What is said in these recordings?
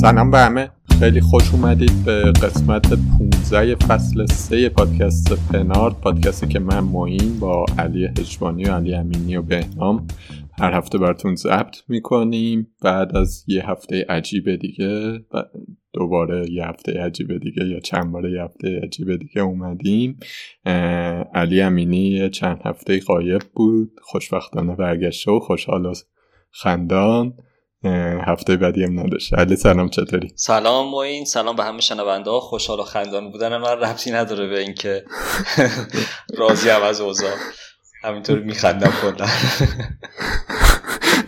سلام به همه. خیلی خوش اومدید به قسمت 15 فصل 3 پادکست پنارد پادکستی که من معین با علی هجوانی و علی امینی و بهنام هر هفته براتون ضبط می‌کنیم. بعد از یه هفته عجیب دیگه دوباره یه هفته عجیب دیگه یا چند بار یه هفته عجیب دیگه اومدیم. علی امینی چند هفته قایب بود. خوشبختانه برگشته و خوشحال و خندان. هفته بعدی هم نداشت. علی سلام چطوری؟ سلام موین سلام به همه شنونده ها. خوشحال و خندان بودن من. ربطی نداره به اینکه راضی هم از اوضاع. همینطور میخندم کلا.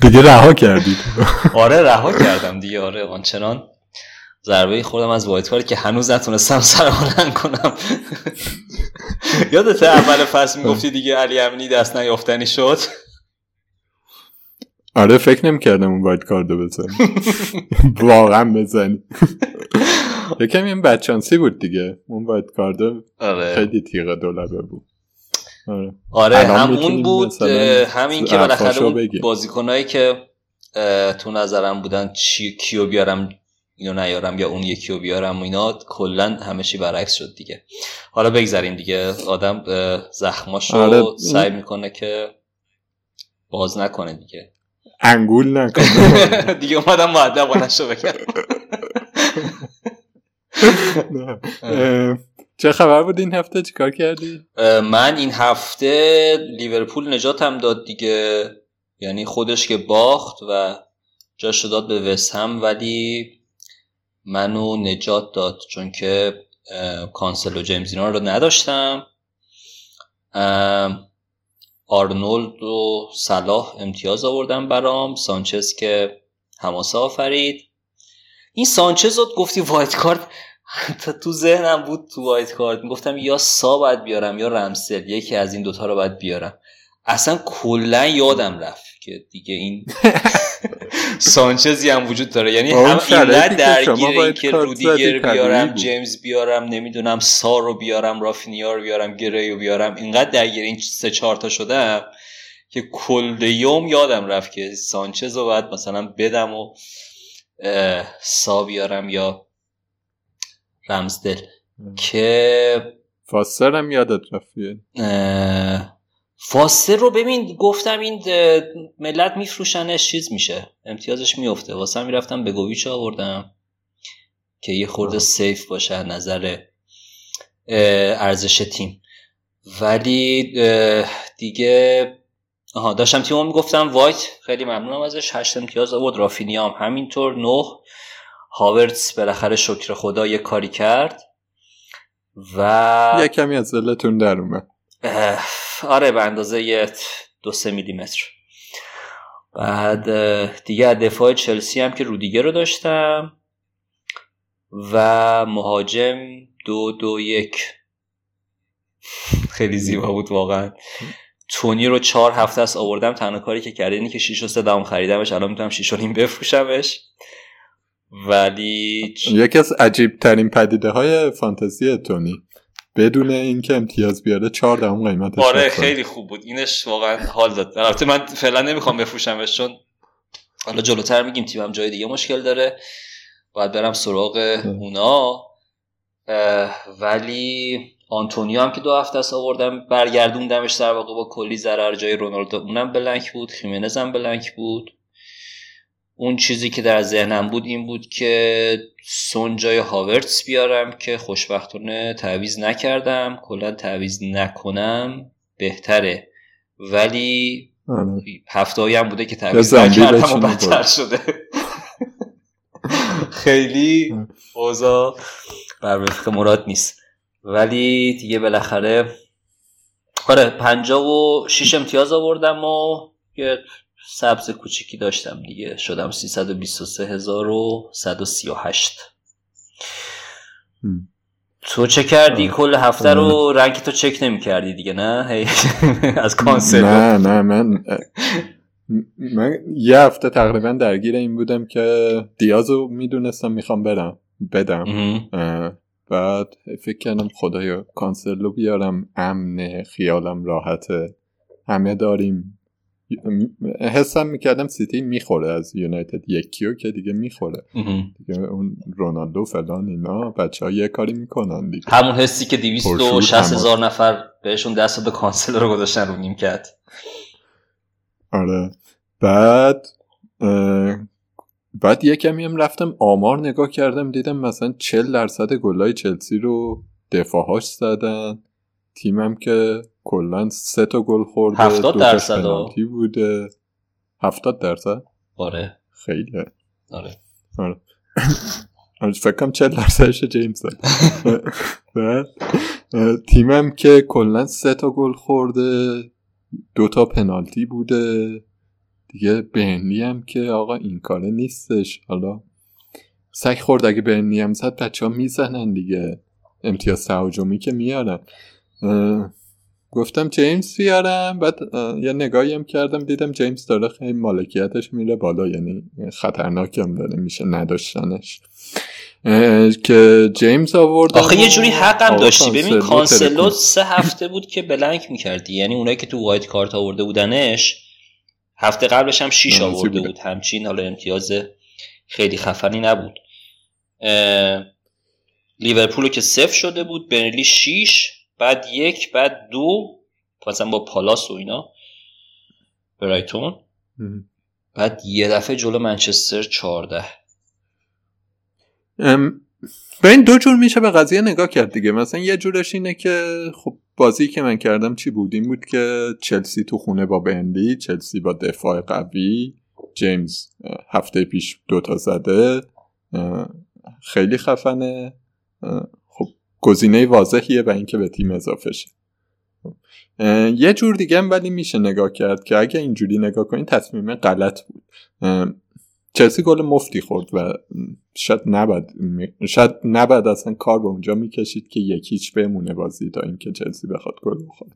دیگه رها کردید آره رها کردم دیگه. آره آنچنان. ضربه خوردم از وایت کاری که هنوز نتونستم سر کنم. یادت اول فصل می‌گفتی دیگه علی امینی دست نیافتنی شد. آره فکر نمی کردم اون وایت کاردو بزنی. واقعا بزنی. یکم این بدچانسی بود دیگه. اون وایت کاردو. خیلی تیغ دولبه بود. آره, آره همون بود همین که بالاخره اون بازیکنایی که تو نظرم بودن چی کیو بیارم اینو نیارم یا اون یکی رو بیارم و اینا کلا همه چی برعکس شد دیگه. حالا بگذاریم دیگه. آدم زخماشو آره. سعی می‌کنه که باز نکنه دیگه. انگول نکن. دیگه اومدم معدب بلنشو بگم. چه خبر بود این هفته؟ چیکار کردی؟ من این هفته لیورپول نجاتم داد دیگه. یعنی خودش که باخت و جاش داد به وسهم ولی منو نجات داد چون که کانسلو جیمز اینا رو نداشتم. آرنولد و صلاح امتیاز آوردن برام. سانچز که حماسه آفرید. این سانچز رو گفتی wildcard؟ تو ذهنم بود تو wildcard. می‌گفتم یا سار باید بیارم یا رمزدیل. یکی از این دوتا رو باید بیارم. اصلا کلا یادم رفت که دیگه این سانچزی هم وجود داره. یعنی هم اینقدر درگیر این که رودیگر بیارم جیمز بیارم نمی‌دونم سار رو بیارم رافینیا رو بیارم گری رو بیارم. اینقدر درگیر این سه چهار تا شده. که کل یوم یادم رفت که سانچز رو باید مثلا بدم و سا بیارم یا رمزدل. که فاستر یادت رفت. فاستر رو ببین گفتم این ملت میفروشنش چیز میشه. امتیازش میفته. واسه می‌رفتم به گویچ آوردم که یه خورده سیف باشه نظر ارزش تیم. ولی دیگه آها داشتم تیمو می‌گفتم وایت. خیلی ممنونم ازش. هشت امتیاز آورد. رافینیام همینطور. نه. هاورتس بالاخره شکر خدا یه کاری کرد. و یه کمی از دلتون در اومد. آره به اندازه یه دو سه میلیمتر. بعد دیگه دفاع چلسی هم که رودیگه رو داشتم و مهاجم دو دو یک. خیلی زیبا بود واقعا. تونی رو چهار هفته است آوردم تنها کاری که کرده اینه که شیش و سه دام خریدمش الان می‌تونم شیش و نیم بفروشمش. ولی یکی از عجیب ترین پدیده های فانتزی تونی. بدون اینکه امتیاز بیاره چهار دهم قیمتش آره خیلی خوب بود. اینش واقعا حال داد. البته من فعلا نمی‌خوام بفروشمش چون حالا جلوتر میگیم تیمم جای دیگه مشکل داره. باید برم سراغ اونا. ولی آنتونیو هم که دو هفته است آوردم برگردوندمش در واقع با کلی ضرر. جای رونالدو اونم بلنک بود خیمنز هم بلنک بود. اون چیزی که در ذهنم بود این بود که سون جای هاورتس بیارم که خوشبختانه تعویز نکردم کلا تعویز نکنم بهتره ولی آره. هفته هم بوده که تعویض زنبیل نکردم و بدتر. شده خیلی اوضاع بر وفق مراد نیست ولی دیگه بالاخره آره پنجاه و شیش امتیاز آوردم و سبز کوچیکی داشتم دیگه. شدم 323138 هم. تو چه کردی؟ آه. کل هفته رو رنگ تو چک نمی کردی دیگه نه؟ از کانسل نه نه من من یه هفته تقریبا درگیر این بودم که دیازو می‌دونستم می‌خوام برم بدم. بعد فکر کردم خدایا کانسلو بیارم امن خیالم راحته همه داریم. حسم می‌کردم سیتی می‌خوره از یونایتد. یکیو که دیگه می‌خوره. دیگه اون رونالدو فلان اینا بچه ها یه کاری می‌کنن دیگه. همون حسی که 260 پرشور هزار نفر بهشون دست به کانسل رو گذاشتن رو نیم کرد آره. بعد بعد یه کمی هم رفتم آمار نگاه کردم دیدم مثلا 40 درصد گلای چلسی رو دفاعهاش زدن. تیمم که کلا سه تا گل خورده 70 دو تاش درصد. پنالتی بوده. 70 درصد؟ آره. خیلی. آره. آره. آره، فکر کنم 40 درصدش جیمز تیمم که کلا سه تا گل خورده دو تا پنالتی بوده. دیگه بینلی هم که آقا این کاره نیستش. حالا سگ خورد اگه بینلی هم زد بچه ها می‌زنن دیگه. امتیاز تهاجمی که میارن. گفتم جیمز بیارم بعد یه نگاهی هم کردم دیدم جیمز داره خیلی مالکیتش میره بالا یعنی خطرناک هم داره میشه نداشتنش. که جیمز آوردم آخه یه جوری حقم داشتی. ببین کانسلو. سه هفته بود که بلنک می‌کردی. یعنی اونایی که تو وایت کارت آورده بودنش هفته قبلش هم شیش آورده. بود. همچین حالا امتیاز خیلی خفنی نبود. لیورپول که صفر شده بود برنلی شیش. بعد یک بعد دو مثلا با پالاس و اینا برایتون. بعد یه دفعه جلو منچستر چارده به این دو جور میشه به قضیه نگاه کرد دیگه. مثلا یه جورش اینه که خب بازی که من کردم چی بود؟ این بود که چلسی تو خونه با بنلی چلسی با دفاع قوی. جیمز هفته پیش دوتا زده. خیلی خفنه. گزینه واضحیه و اینکه به تیم اضافه شه. یه جور دیگه هم ولی میشه نگاه کرد که اگه اینجوری نگاه کنین تصمیم غلط بود. چلسی گل مفتی خورد و شاید نباید شاید نباید اصلا کار به اونجا می‌کشید که یک هیچ بمونه بازی تا اینکه چلسی بخواد گل بخوره.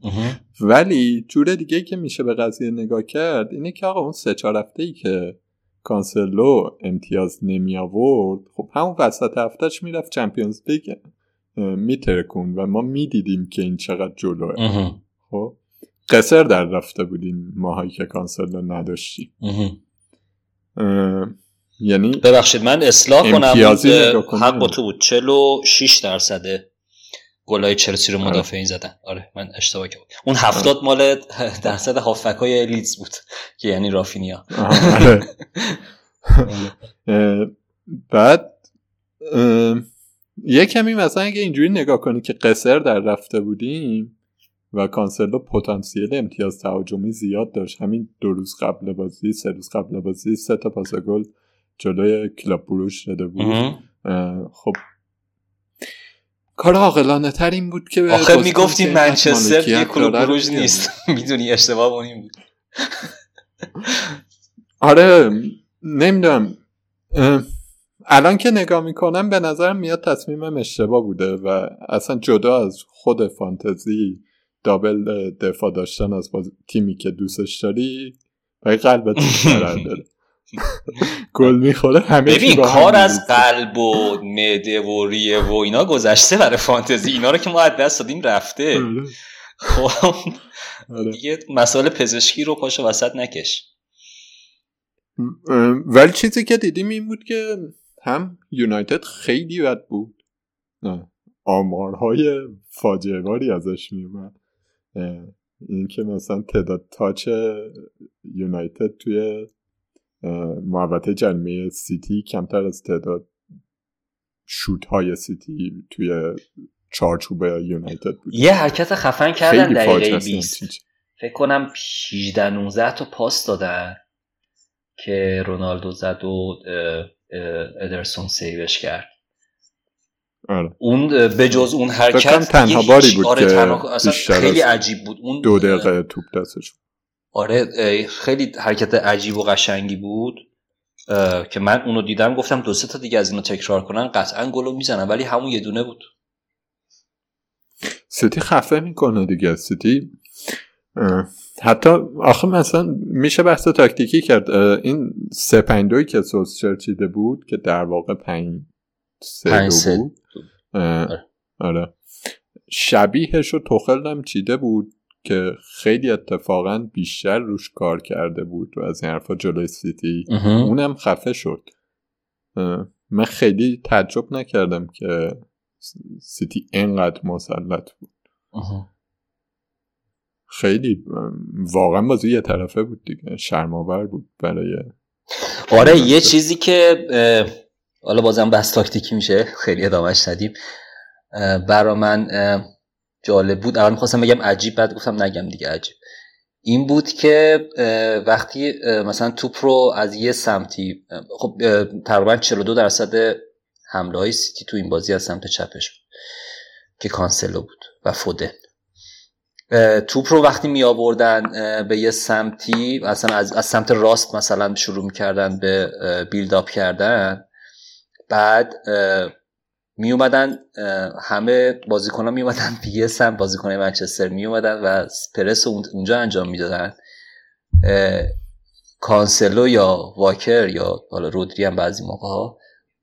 ولی جور دیگه که میشه به قضیه نگاه کرد اینه که آقا اون سه چهار هفته ای که کانسلو امتیاز نمی آورد خب همون وسط هفتهش می‌رفت Champions League. میترکوند و ما می‌دیدیم که این چقدر جلوئه. خب؟ قصر در رفته بودیم ماهایی که کانسلو نداشتیم. یعنی ببخشید من اصلاح کنم. حق با تو بود. 46 درصد گلای چلسی رو آره. مدافعین زدن. آره من اشتباه کردم. اون هفتاد مال درصد هافک های لیدز بود که یعنی رافینیا. آره. بعد یه کمی مثلا اگه اینجوری نگاه کنی که قصر در رفته بودیم و کانسلو پتانسیل امتیاز تهاجمی زیاد داشت همین دو روز قبل بازی سه روز قبل بازی سه تا پاس گل جلوی کلاب بروش داده بود. خب. کار عاقلانه تر این بود که آخه بازیکن می‌گفتی که اینقدر منچستر یه کلوب بروژ. نیست. می‌دونی اشتباه اون بود. آره نمی‌دونم. الان که نگاه می‌کنم به نظرم میاد تصمیمم اشتباه بوده و اصلا جدا از خود فانتزی دابل دفاع داشتن از باز... تیمی که دوستش داری و قلبت ضرر داره. گل می‌خوره همه ببین کار از. قلب و معده و ریه و اینا گذشته برای فانتزی. اینا رو که ما از دست دادیم رفته. آره، خب آره. دیگه مسائل پزشکی رو پاشو وسط نکش. ولی چیزی که دیدیم این بود که هم یونایتد خیلی بد بود. نه، آمارهای فاجعه باری ازش میومد اه، این که مثلا تعداد تاچ یونایتد توی محوطه جریمه سیتی کمتر از تعداد شوت های سیتی توی چارچوب یونایتد بود. یه حرکت خفن کردن دقیقه فاجعه است 20 همچین چیز. فکر کنم 18 19 تا پاس دادن که رونالدو زد و ادرسون سیوش کرد. آره. اون به جز اون حرکت تنها باری بود آره که تنها... خیلی عجیب بود. اون دو دقیقه توپ دستش آره خیلی حرکت عجیب و قشنگی بود که من اونو دیدم گفتم دو سه تا دیگه از اینو تکرار کنن قطعا گلو می‌زنن ولی همون یه دونه بود. سیتی خفه می‌کنه دیگه. سیتی حتی آخه مثلا میشه بحث تاکتیکی کرد. این سه پنج دوی که سولشر چیده بود که در واقع پنج سه دو بود. آره. شبیهش رو تخل هم چیده بود که خیلی اتفاقا بیشتر روش کار کرده بود و از این حرفا جلوی سیتی. اونم خفه شد. من خیلی تعجب نکردم که سیتی انقدر مسلط بود. خیلی واقعا بازی یه طرفه بود دیگه شرماور بود برای آره یه چیزی که حالا بازم بس تاکتیکی میشه خیلی ادامهش ندیم. برا من جالب بود. اول می‌خواستم بگم عجیب بعد گفتم نگم دیگه عجیب. این بود که وقتی مثلا توپ رو از یه سمتی خب تقریبا 42 درصد حمله های سیتی تو این بازی از سمت چپش بود که کانسلو بود و فوده. توپ رو وقتی می آوردن به یه سمتی مثلا از, از سمت راست مثلا شروع می‌کردن به بیلداپ کردن. بعد می اومدن همه بازیکن ها می اومدن یه سمت بازیکن منچستر می اومدن و پرس اونجا انجام می‌دادن. کانسلو یا واکر یا حالا رودری هم بعضی موقع ها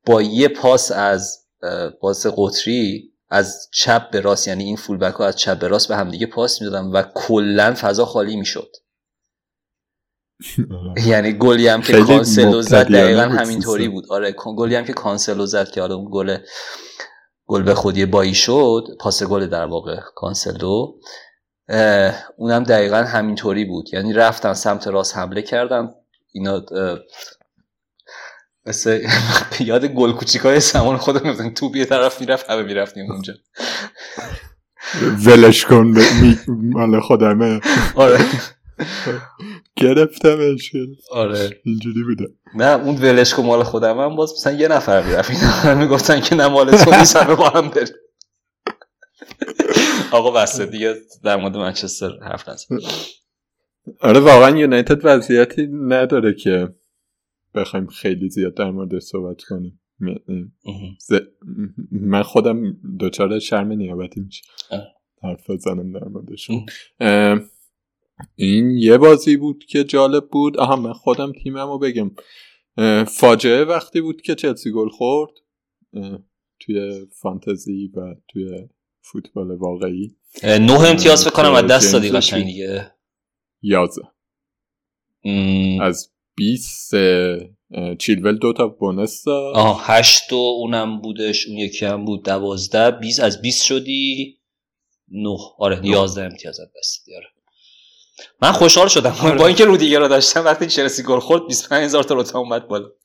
با یه پاس از پاس قطری از چپ به راست یعنی این فول بک ها از چپ به راست به همدیگه پاس می‌دادن و کلا فضا خالی می‌شد. یعنی گلی هم که کانسلو زد دقیقا همینطوری بود. آره گلی هم که کانسلو زد که حالا اون گل گل به خودی بایی شد پاس گل در واقع کانسلو. اونم دقیقا همینطوری بود. یعنی رفتن سمت راست حمله کردن. اینا مثل یاد گل کوچیکای سمان خودم میفتن تو یه طرف می‌رفت همه می‌رفتیم اونجا. ولش کن مال خودمه. آره. گرفتمش. آره. اینجوری بوده. نه اون ولش کن مال خودم هم باز مثلا یه نفر می‌رفت اینا می‌گفتن که نه مال تو نیست همه با هم بریم. آقا بسته دیگه در مورد منچستر حرف نزن. آره واقعا یونایتد وضعیتی نداره که بخوایم خیلی زیاد در مورد صحبت کنیم. من خودم دچار شرم نیابتی میشه حرف زنم در موردشون این یه بازی بود که جالب بود. آها من خودم تیمم رو بگم فاجعه وقتی بود که چلسی گل خورد. توی فانتزی و توی فوتبال واقعی. نه امتیاز فکر کنم از دست دادی قشنگ دیگه. یازه. از 20 چیلول دو تا بونس داد. آها هشت و اونم بودش اون یکی هم بود دوازده 20 از 20 شدی؟ نه آره 11 امتیاز از دست دیاره من خوشحال شدم. آره. با اینکه رودیگر رو داشتم وقتی چلسی گل خورد 25000 تا روتا اومد بالا.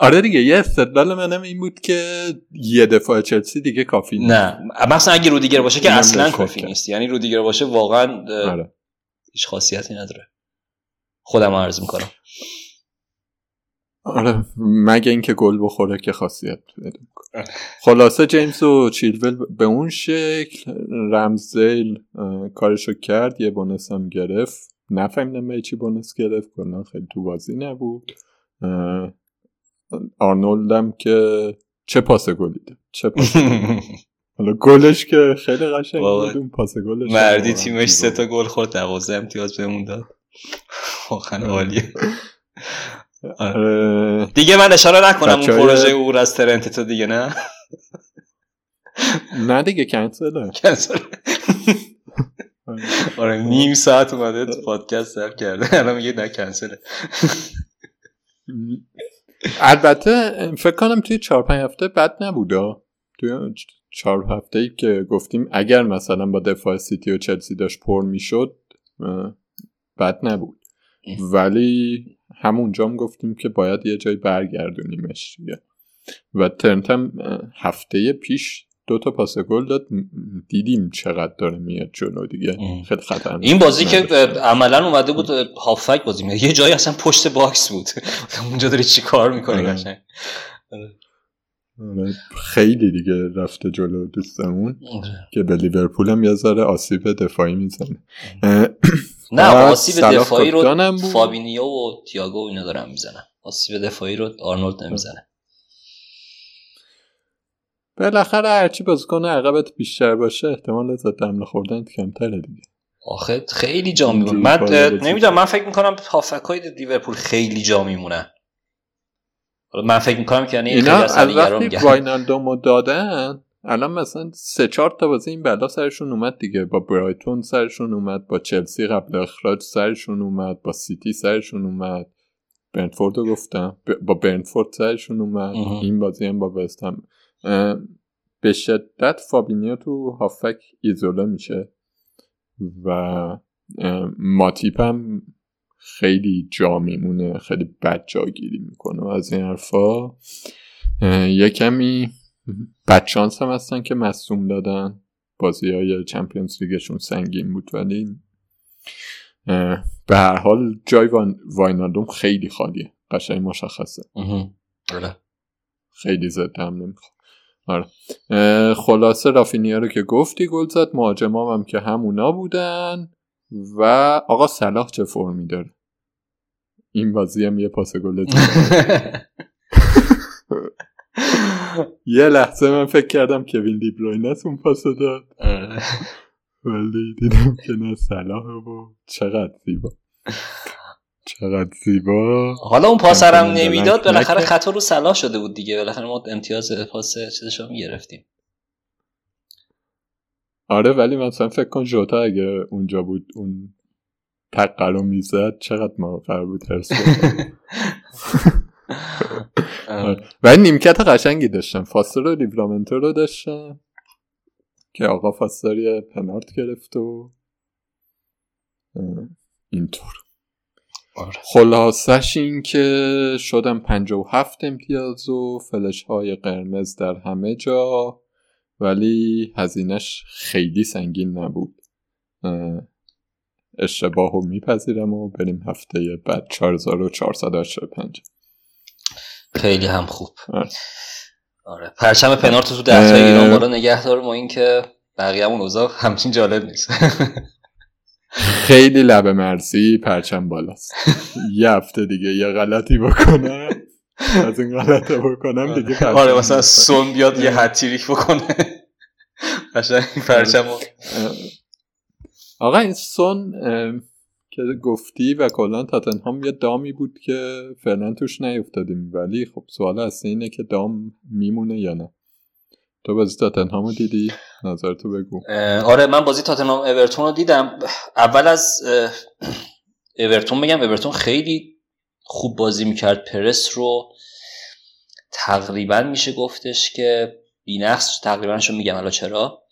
آره دیگه یه استدلال منم این بود که یه دفاع چلسی دیگه کافی نیست. نه مثلا اگه رودیگر باشه که اصلا کافی نیست. یعنی رودیگر باشه واقعا آره. هیچ خاصیتی نداره. خودم عرض می‌کنم. آره مگه اینکه گل بخوره که خاصیت پیدا خلاصه جیمز و چیلول به اون شکل رمزیل کارشو کرد یه بونس هم گرفت. نفهمیدم به چی بونس گرفت کلا خیلی تو بازی نبود. آرنولدم که چه پاس گلیده چه پاس حالا گلش که خیلی قشنگ بود اون پاس گلش مردی تیمش سه تا گل خورد 12 امتیاز بهمون داد. واقعا عالیه. آره. دیگه من اشاره نکنم اون پروژه او از ترنت تو دیگه نه؟ نه دیگه کنسله کنسل. آره. نیم ساعت اومده پادکست سر کرده. الان میگه نه کنسله. البته فکر کنم توی چهار پنج هفته بد نبوده توی چهار هفته ای که گفتیم اگر مثلا با دفاع سیتی و چلسی داشت پر می‌شد بد نبود. ولی همونجا هم گفتیم که باید یه جای برگردونیمش دیگه. و ترنتم هفته پیش دو تا پاس گل داد. دیدیم چقدر داره میاد جلو دیگه. خیلی خطرناک این بازی که عملا اومده بود هافبک بازی میاد یه جایی اصلا پشت box بود. اونجا داری چی کار می‌کنه. قشنگ. آره، خیلی دیگه رفته جلو دوستمون آره. که به لیورپول هم یه ذره آسیب دفاعی می‌زنه. نه آسیب دفاعی رو. فابینیو و تییاگو اینا دارن می‌زنن. آسیب دفاعی رو آرنولد نمی‌زنه. بالاخره هرچی بازیکن عقبت بیشتر باشه احتمال ضد حمله خوردن کمتره دیگه. آخه خیلی جا میمونه. من نمی‌دونم من فکر می‌کنم هافکای لیورپول خیلی جا میمونن. حالا من فکر می‌کنم که یعنی اینا از وقتی واینالدومو دادن الان مثلا سه چهار تا بازی این بلا سرشون اومد دیگه. با برایتون سرشون اومد با چلسی قبل اخراج سرشون اومد با سیتی سرشون اومد. برنفورد رو گفتم. با برنفورد سرشون اومد. مهم. این بازی هم با وست هم. اه، به شدت فابینیو تو هافک ایزوله میشه. و اه، ماتیپ هم خیلی جا میمونه خیلی بد جاگیری می‌کنه و از این حرفا یه کمی بدشانس هم هستن که مصوم دادن بازی های چمپیونز لیگشون سنگین بود ولی به هر حال جای وان... واینالدوم خیلی خالیه قشنگ مشخصه. آره. خیلی زده هم نمی‌خواد آره. خلاصه رافینیا رو که گفتی گل زد مهاجمام هم که همونا بودن و آقا صلاح چه فرمی داره این بازی هم یه پاس گل. یه لحظه من فکر کردم کوین دیبروین است اون پاس داد آره. ولی دیدم که نه صلاح و چقدر زیبا چقدر زیبا حالا اون پاس هم نمی‌داد بالاخره. خطا رو صلاح شده بود دیگه بالاخره ما امتیاز پاس چیزش رو می‌گرفتیم آره ولی مثلا فکر کن جوتا اگه اونجا بود اون تقه رو می‌زد چقدر موقع بود هرس. ولی نیمکت قشنگی داشتم فاستر و لیورامنتو رو داشتم که آقا فاستر یه پنارت گرفت و اینطور آره. خلاصش این که شدم 57 امتیاز و فلش های قرمز در همه جا ولی هزینش خیلی سنگین نبود. اه، اشتباه رو میپذیرم و بریم هفته بعد 4485 خیلی هم خوب. آره. آره پرچم پنارت تو ده. ایران بالا نگه دار ما این که بقیه‌مون اوضاع همچین جالب نیست. خیلی لب مرزی پرچم بالاست. یه هفته دیگه یه غلطی بکنم. از این غلطه بکنم دیگه آره مثلا. سون بیاد یه هتریک بکنه. قشنگ این پرچمو اه، آقا این سون که گفتی و کلا تاتنهام یه دامی بود که فعلا توش نیفتادیم. ولی خب سوال اصلی اینه که دام میمونه یا نه. تو بازی تاتنهامو دیدی؟ نظرتو بگو. اه، آره من بازی تاتنهام اورتون رو دیدم. اول از اورتون بگم اورتون خیلی خوب بازی می‌کرد. پرس رو تقریبا میشه گفتش که بینقص تقریبا شو میگم حالا چرا؟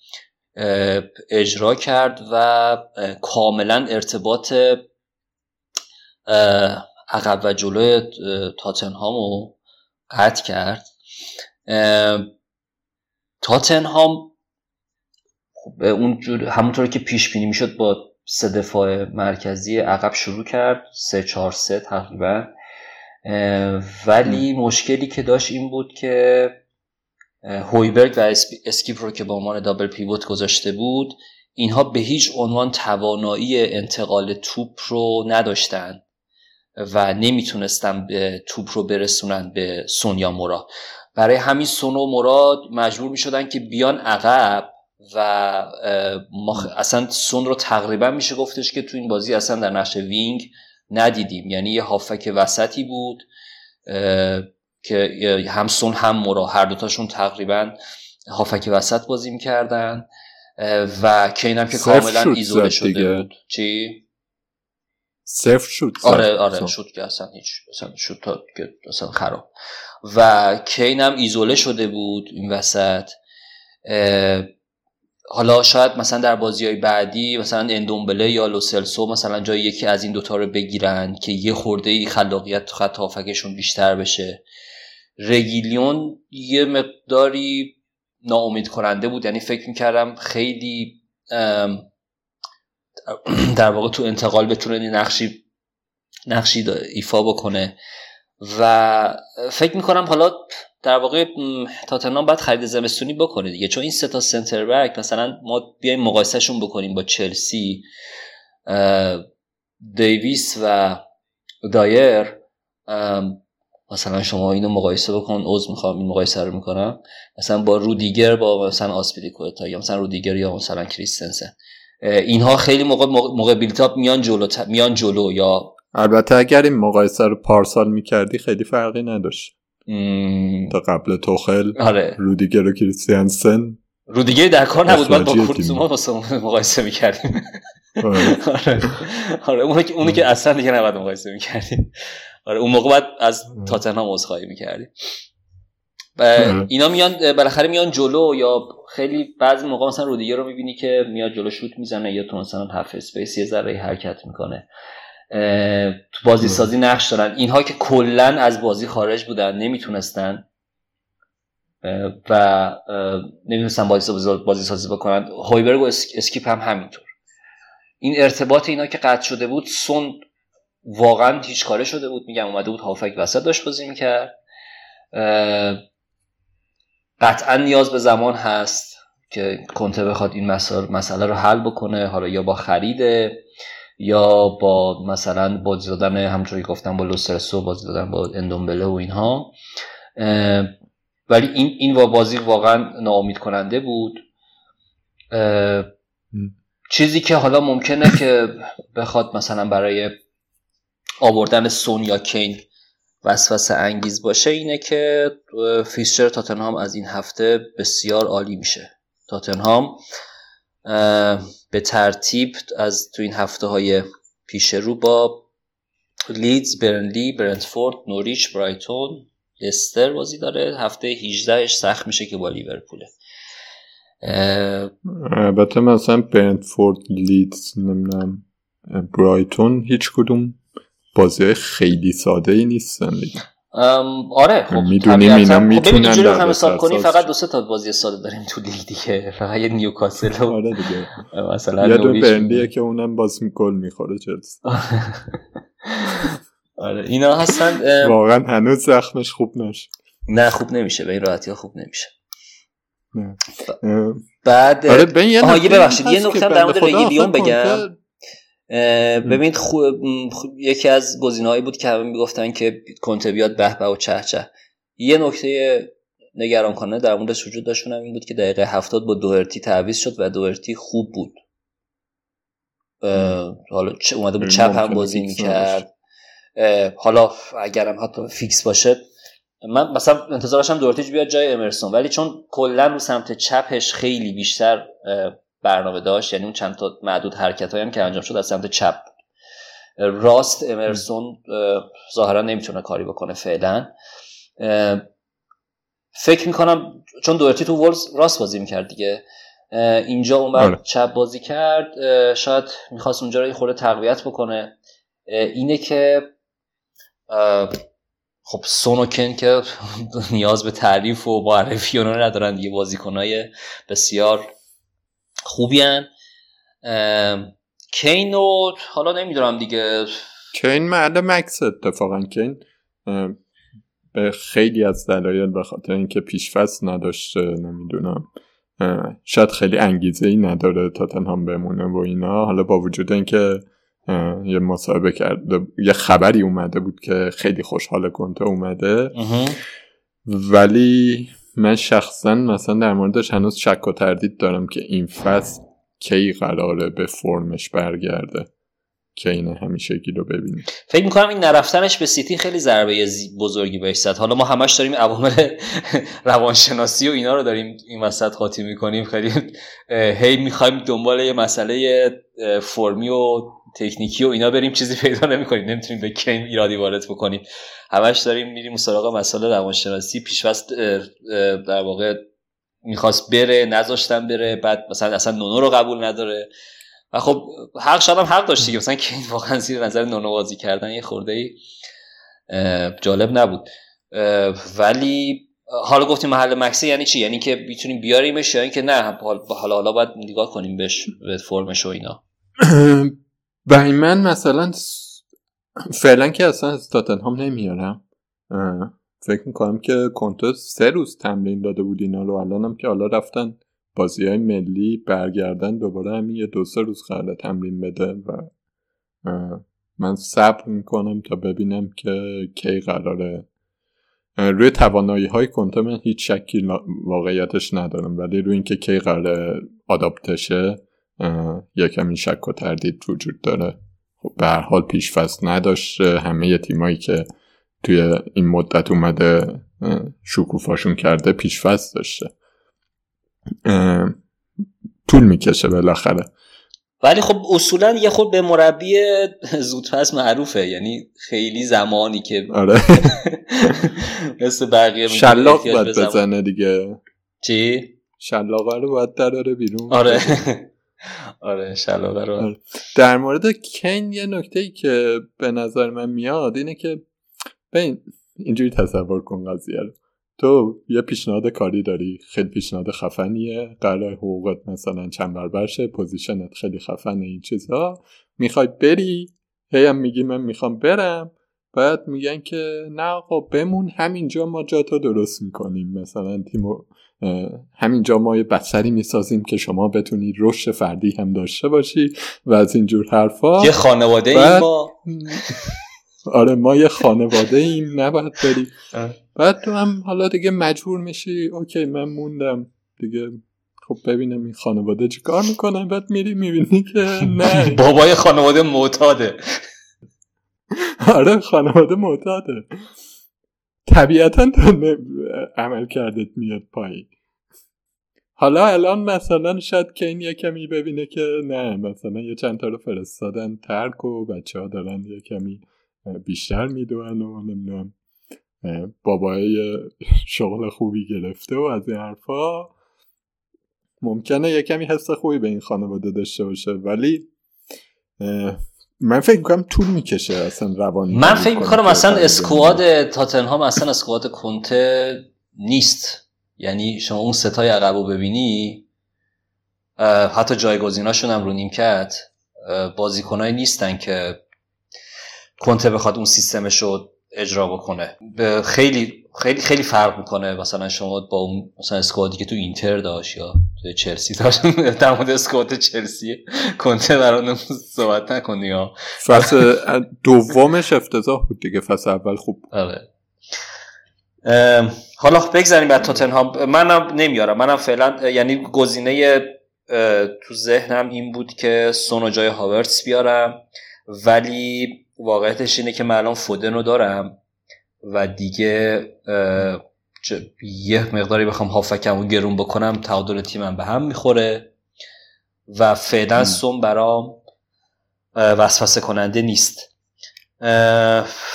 اجرا کرد و کاملا ارتباط عقب و جلوی تاتنهام رو قطع کرد. تاتنهام خب اون جور همونطور که پیش بینی می‌شد با سه دفاع مرکزی عقب شروع کرد. سه چهار سه تقریبا. ولی مشکلی که داشت این بود که هویبرگ و اسکیپ رو که به عنوان دابل پیوت گذاشته بود اینها به هیچ عنوان توانایی انتقال توپ رو نداشتن و نمی‌تونستن توپ رو برسونن به سون یا مورا برای همین سون مراد مجبور می‌شدن که بیان عقب و اصلا سون رو تقریبا میشه گفتش که تو این بازی اصلا در نقش وینگ ندیدیم. یعنی یه هافک وسطی بود که هم سون هم مرا هر دوتاشون تقریبا هافک وسط بازی می‌کردن و کین هم که کاملا ایزوله شده دیگه. بود چی؟ صفر شد. آره آره. شد که اصلا هیچ اصلا شد تا که اصلا خراب و کین هم ایزوله شده بود این وسط حالا شاید مثلا در بازی های بعدی مثلا اندومبله یا لوسلسو مثلا جای یکی از این دوتا رو بگیرن که یه خورده ای خلاقیت تو خط هافکشون بیشتر بشه رگیلیون یه مقداری ناامید کننده بود. یعنی فکر می‌کردم خیلی در واقع تو انتقال بتونه نقشی نقشی ایفا بکنه. و فکر می‌کنم حالا در واقع تاتنهام باید خرید زمستونی بکنه دیگه. چون این سه تا سنتر بک مثلا ما بیایم مقایسهشون بکنیم با چلسی دیویس و دایر. مثلا شما اینو مقایسه بکن اوز می‌خوام این مقایسه رو می‌کنم. مثلا با رودیگر با مثلا آسپیلیکوتا یا مثلا رودیگر یا مثلا کریستنسن. اینها خیلی موقع موقع build-up میان جلو میان جلو یا البته اگر این مقایسه رو پارسال می‌کردی خیلی فرقی نداشت. تا قبل توخل آره. رودیگر و کریستیانسن رودیگر در کار نبود. بعد با کورت زوما مقایسه می‌کردیم. آره. آره. آره. اونو که اونو که اصلا دیگه نباید مقایسه می‌کردیم. آره اون موقع بعد از تاتنهام عذرخواهی می‌کردیم. اینا میان بالاخره میان جلو یا خیلی بعضی موقع مثلا رودیگر رو می‌بینی که میاد جلو شوت می‌زنه یا تو مثلا half space یه ذره حرکت می‌کنه. تو بازی سازی نقش دارن. اینها که کلا از بازی خارج بودن نمی‌تونستن. و نمی‌تونستن بازی سازی, بازی سازی بکنن. هایبرگ و اسکیپ هم همینطور. این ارتباط اینا که قطع شده بود سون واقعا هیچ کاره شده بود. میگم اومده بود هافک وسط داشت بازی می‌کرد. قطعا نیاز به زمان هست که کنته بخواد این مسئله, مسئله رو حل بکنه. حالا یا با خریده یا با مثلا بازی دادن همونطوری گفتم با لوسرسو بازی دادن با اندومبله و اینها. ولی این این بازی واقعا ناامید کننده بود چیزی که حالا ممکنه که بخواد مثلا برای آوردن سون یا کین وسوسه انگیز باشه اینه که فیسچر تاتنهام از این هفته بسیار عالی میشه. تاتنهام به ترتیب از تو این هفته های پیش رو با لیدز برنلی برنتفورد نوریچ برایتون لستر بازی داره. هفته 18 سخت میشه که با لیورپوله. البته مثلا برنتفورد لیدز نمی‌دونم برایتون هیچ کدوم بازی خیلی ساده ای نیستن دیگه آره خب می‌دونیم اینا می‌تونن خب هم حساب کنی فقط دو سه تا بازی ساده داریم تو لیگ دیگه. فقط یه نیوکاسل آره دیگه. مثلا یه دو برنلیه که اونم باز گل می‌خوره چلسی آره اینا هستن واقعا هنوز زخمش خوب نشه. نه خوب نمیشه به این راحتی ها خوب نمیشه. نه. بعد آره ببخشید یه نکته در مورد رگیلیون بگم. ببین خو... یکی از گزینه‌هایی بود که همه می‌گفتن که کنته بیاد به به و چه چه. یه نکته نگران کننده در موردش وجود داشتون این بود که دقیقه هفتاد با دوهرتی تعویض شد و دوهرتی خوب بود. حالا چه اومده بود چپ هم بازی می‌کرد. حالا اگرم حتی فیکس باشه من مثلا انتظار داشتم دورتیج بیاد جای امرسون ولی چون کلا رو سمت چپش خیلی بیشتر برنامه داشت یعنی اون چند تا معدود حرکت هم که انجام شد از سمت چپ. راست امرسون ظاهرا نمی‌تونه کاری بکنه فعلا. فکر می‌کنم چون دورتی تو ولز راست بازی می‌کرد دیگه. اینجا اومد آره. چپ بازی کرد شاید می‌خواست اونجا رو خورده تقویت بکنه. اینه که خب سونوکن که نیاز به تعریف و معرفی اونو ندارن دیگه بازیکنهای بسیار خوبی هن. کین رو حالا نمی‌دونم دیگه. کین مرد مکس اتفاقا. کین به خیلی از دلایل به خاطر اینکه پیشفست نداشته نمی‌دونم. شاید خیلی انگیزه ای نداره تاتنهام بمونه و اینا. حالا با وجود اینکه یه مصاحبه کرده یه خبری اومده بود که خیلی خوشحال کنته اومده. ولی من شخصا مثلا در موردش هنوز شک و تردید دارم که این فصل کی قراره به فرمش برگرده. که این همیشه رو ببینیم. فکر می‌کنم این نرفتنش به سیتی خیلی ضربه بزرگی بهش زد. حالا ما همش داریم عوامل روانشناسی و اینا رو داریم این وسط خاطی می‌کنیم. خیلی هی می‌خوایم دنبال یه مسئله فرمی و تکنیکی و اینا بریم چیزی پیدا نمی‌کنیم. نمی‌تونیم به کین ایرادی وارد بکنیم. همش داریم میریم سراغ مسئله روانشناسی. پیشوست در واقع می‌خواست بره نذاشتن بره. بعد مثلا اصلا نونو رو قبول نداره. و خب حق شاید هم حق داشتی که مثلا کین واقعا زیر نظر نونو بازی کردن یه خورده ای جالب نبود. ولی حالا گفتیم محل مکسی یعنی چی؟ یعنی که می‌تونیم بیاریمش یا اینکه نه حالا حالا باید نگاه کنیم بهش به فرمش و اینا. برای من مثلا فعلا که اصلا از تاتنهام نمیارم. فکر می‌کنم که کنته سه روز تمرین داده بود اینا رو الانم که حالا رفتن بازی های ملی برگردن دوباره همین یه دو سه روز قرار تمرین بده و من صبر می‌کنم تا ببینم که کی قراره. روی توانایی های کنته من هیچ شکی واقعیتش ندارم ولی روی اینکه کی قراره آداپتشه یکم این شک و تردید وجود داره. خب به هر حال پیش فصل نداشته همه تیمایی که توی این مدت اومده شکوفاشون کرده پیش فصل داشته. طول می‌کشه بالاخره. ولی خب اصولا یه خود به مربی زودفصل معروفه. یعنی خیلی زمانی که آره. مثل بقیه شلاق باید بزنه دیگه. چی؟ شلاقه رو باید دراره بیرون. آره. آره شلاقه رو. آره. در مورد کین یه نکته ای که به نظر من میاد اینه که بین اینجوری تصور کن قضیه رو. تو یه پیشنهاد کاری داری خیلی پیشنهاد خفنیه قرار حقوقت مثلا چند برابر شه position ت خیلی خفنه این چیزها. می‌خوای بری هی هم میگی من می‌خوام برم. بعد میگن که نه آقا بمون همینجا ما جا تو درست می‌کنیم. مثلا تیمو همینجا ما یه بستری می‌سازیم که شما بتونی رشد فردی هم داشته باشی و از اینجور حرفا. یه خانواده ای ما. آره ما یه خانواده ایم نباید بری. بعد تو هم حالا دیگه مجبور میشی اوکی من موندم. دیگه خب ببینم این خانواده چی کار می‌کنن بعد میری می‌بینی که نه. بابای خانواده معتاده. آره خانواده معتاده. طبیعتا تو عمل کردت میاد پایین. حالا الان مثلا شاید که این کمی ببینه که نه مثلا یه چند تا رو فرستادن ترک و بچه ها دارن یه بیشتر می‌دونن و نمی‌دونم بابای شغل خوبی گرفته و از این حرفا. ممکنه یه کمی حس خوبی به این خانواده داشته باشه ولی من فکر می‌کنم طول می‌کشه اصلا روانی من فکر می‌کنم اصلا اسکواد تاتنهام اصلا اسکواد کنته نیست. یعنی شما اون ستای عقب رو ببینی حتی جایگزیناشون هم رو نیمکت بازیکنایی نیستن که کنته بخواد اون سیستمش رو اجرا بکنه. خیلی خیلی خیلی فرق می‌کنه مثلا شما با اون مثلا اسکوادی که تو اینتر داشت یا تو چلسی داشت. در مورد اسکواد چلسی کنته برای صحبت نکنی ها. فصل دومش افتضاح بود دیگه فصل اول خوب آره. حالا بگذاریم بعد تاتنهام منم نمیارم. منم فعلا یعنی گزینه تو ذهنم این بود که سونو جای هاورتس بیارم. ولی واقعیتش اینه که من الان فودن رو دارم و دیگه یه مقداری بخوام هافکم رو گرون بکنم تعادل تیمم به هم می‌خوره و فعلا سوم برام وسوسه کننده نیست.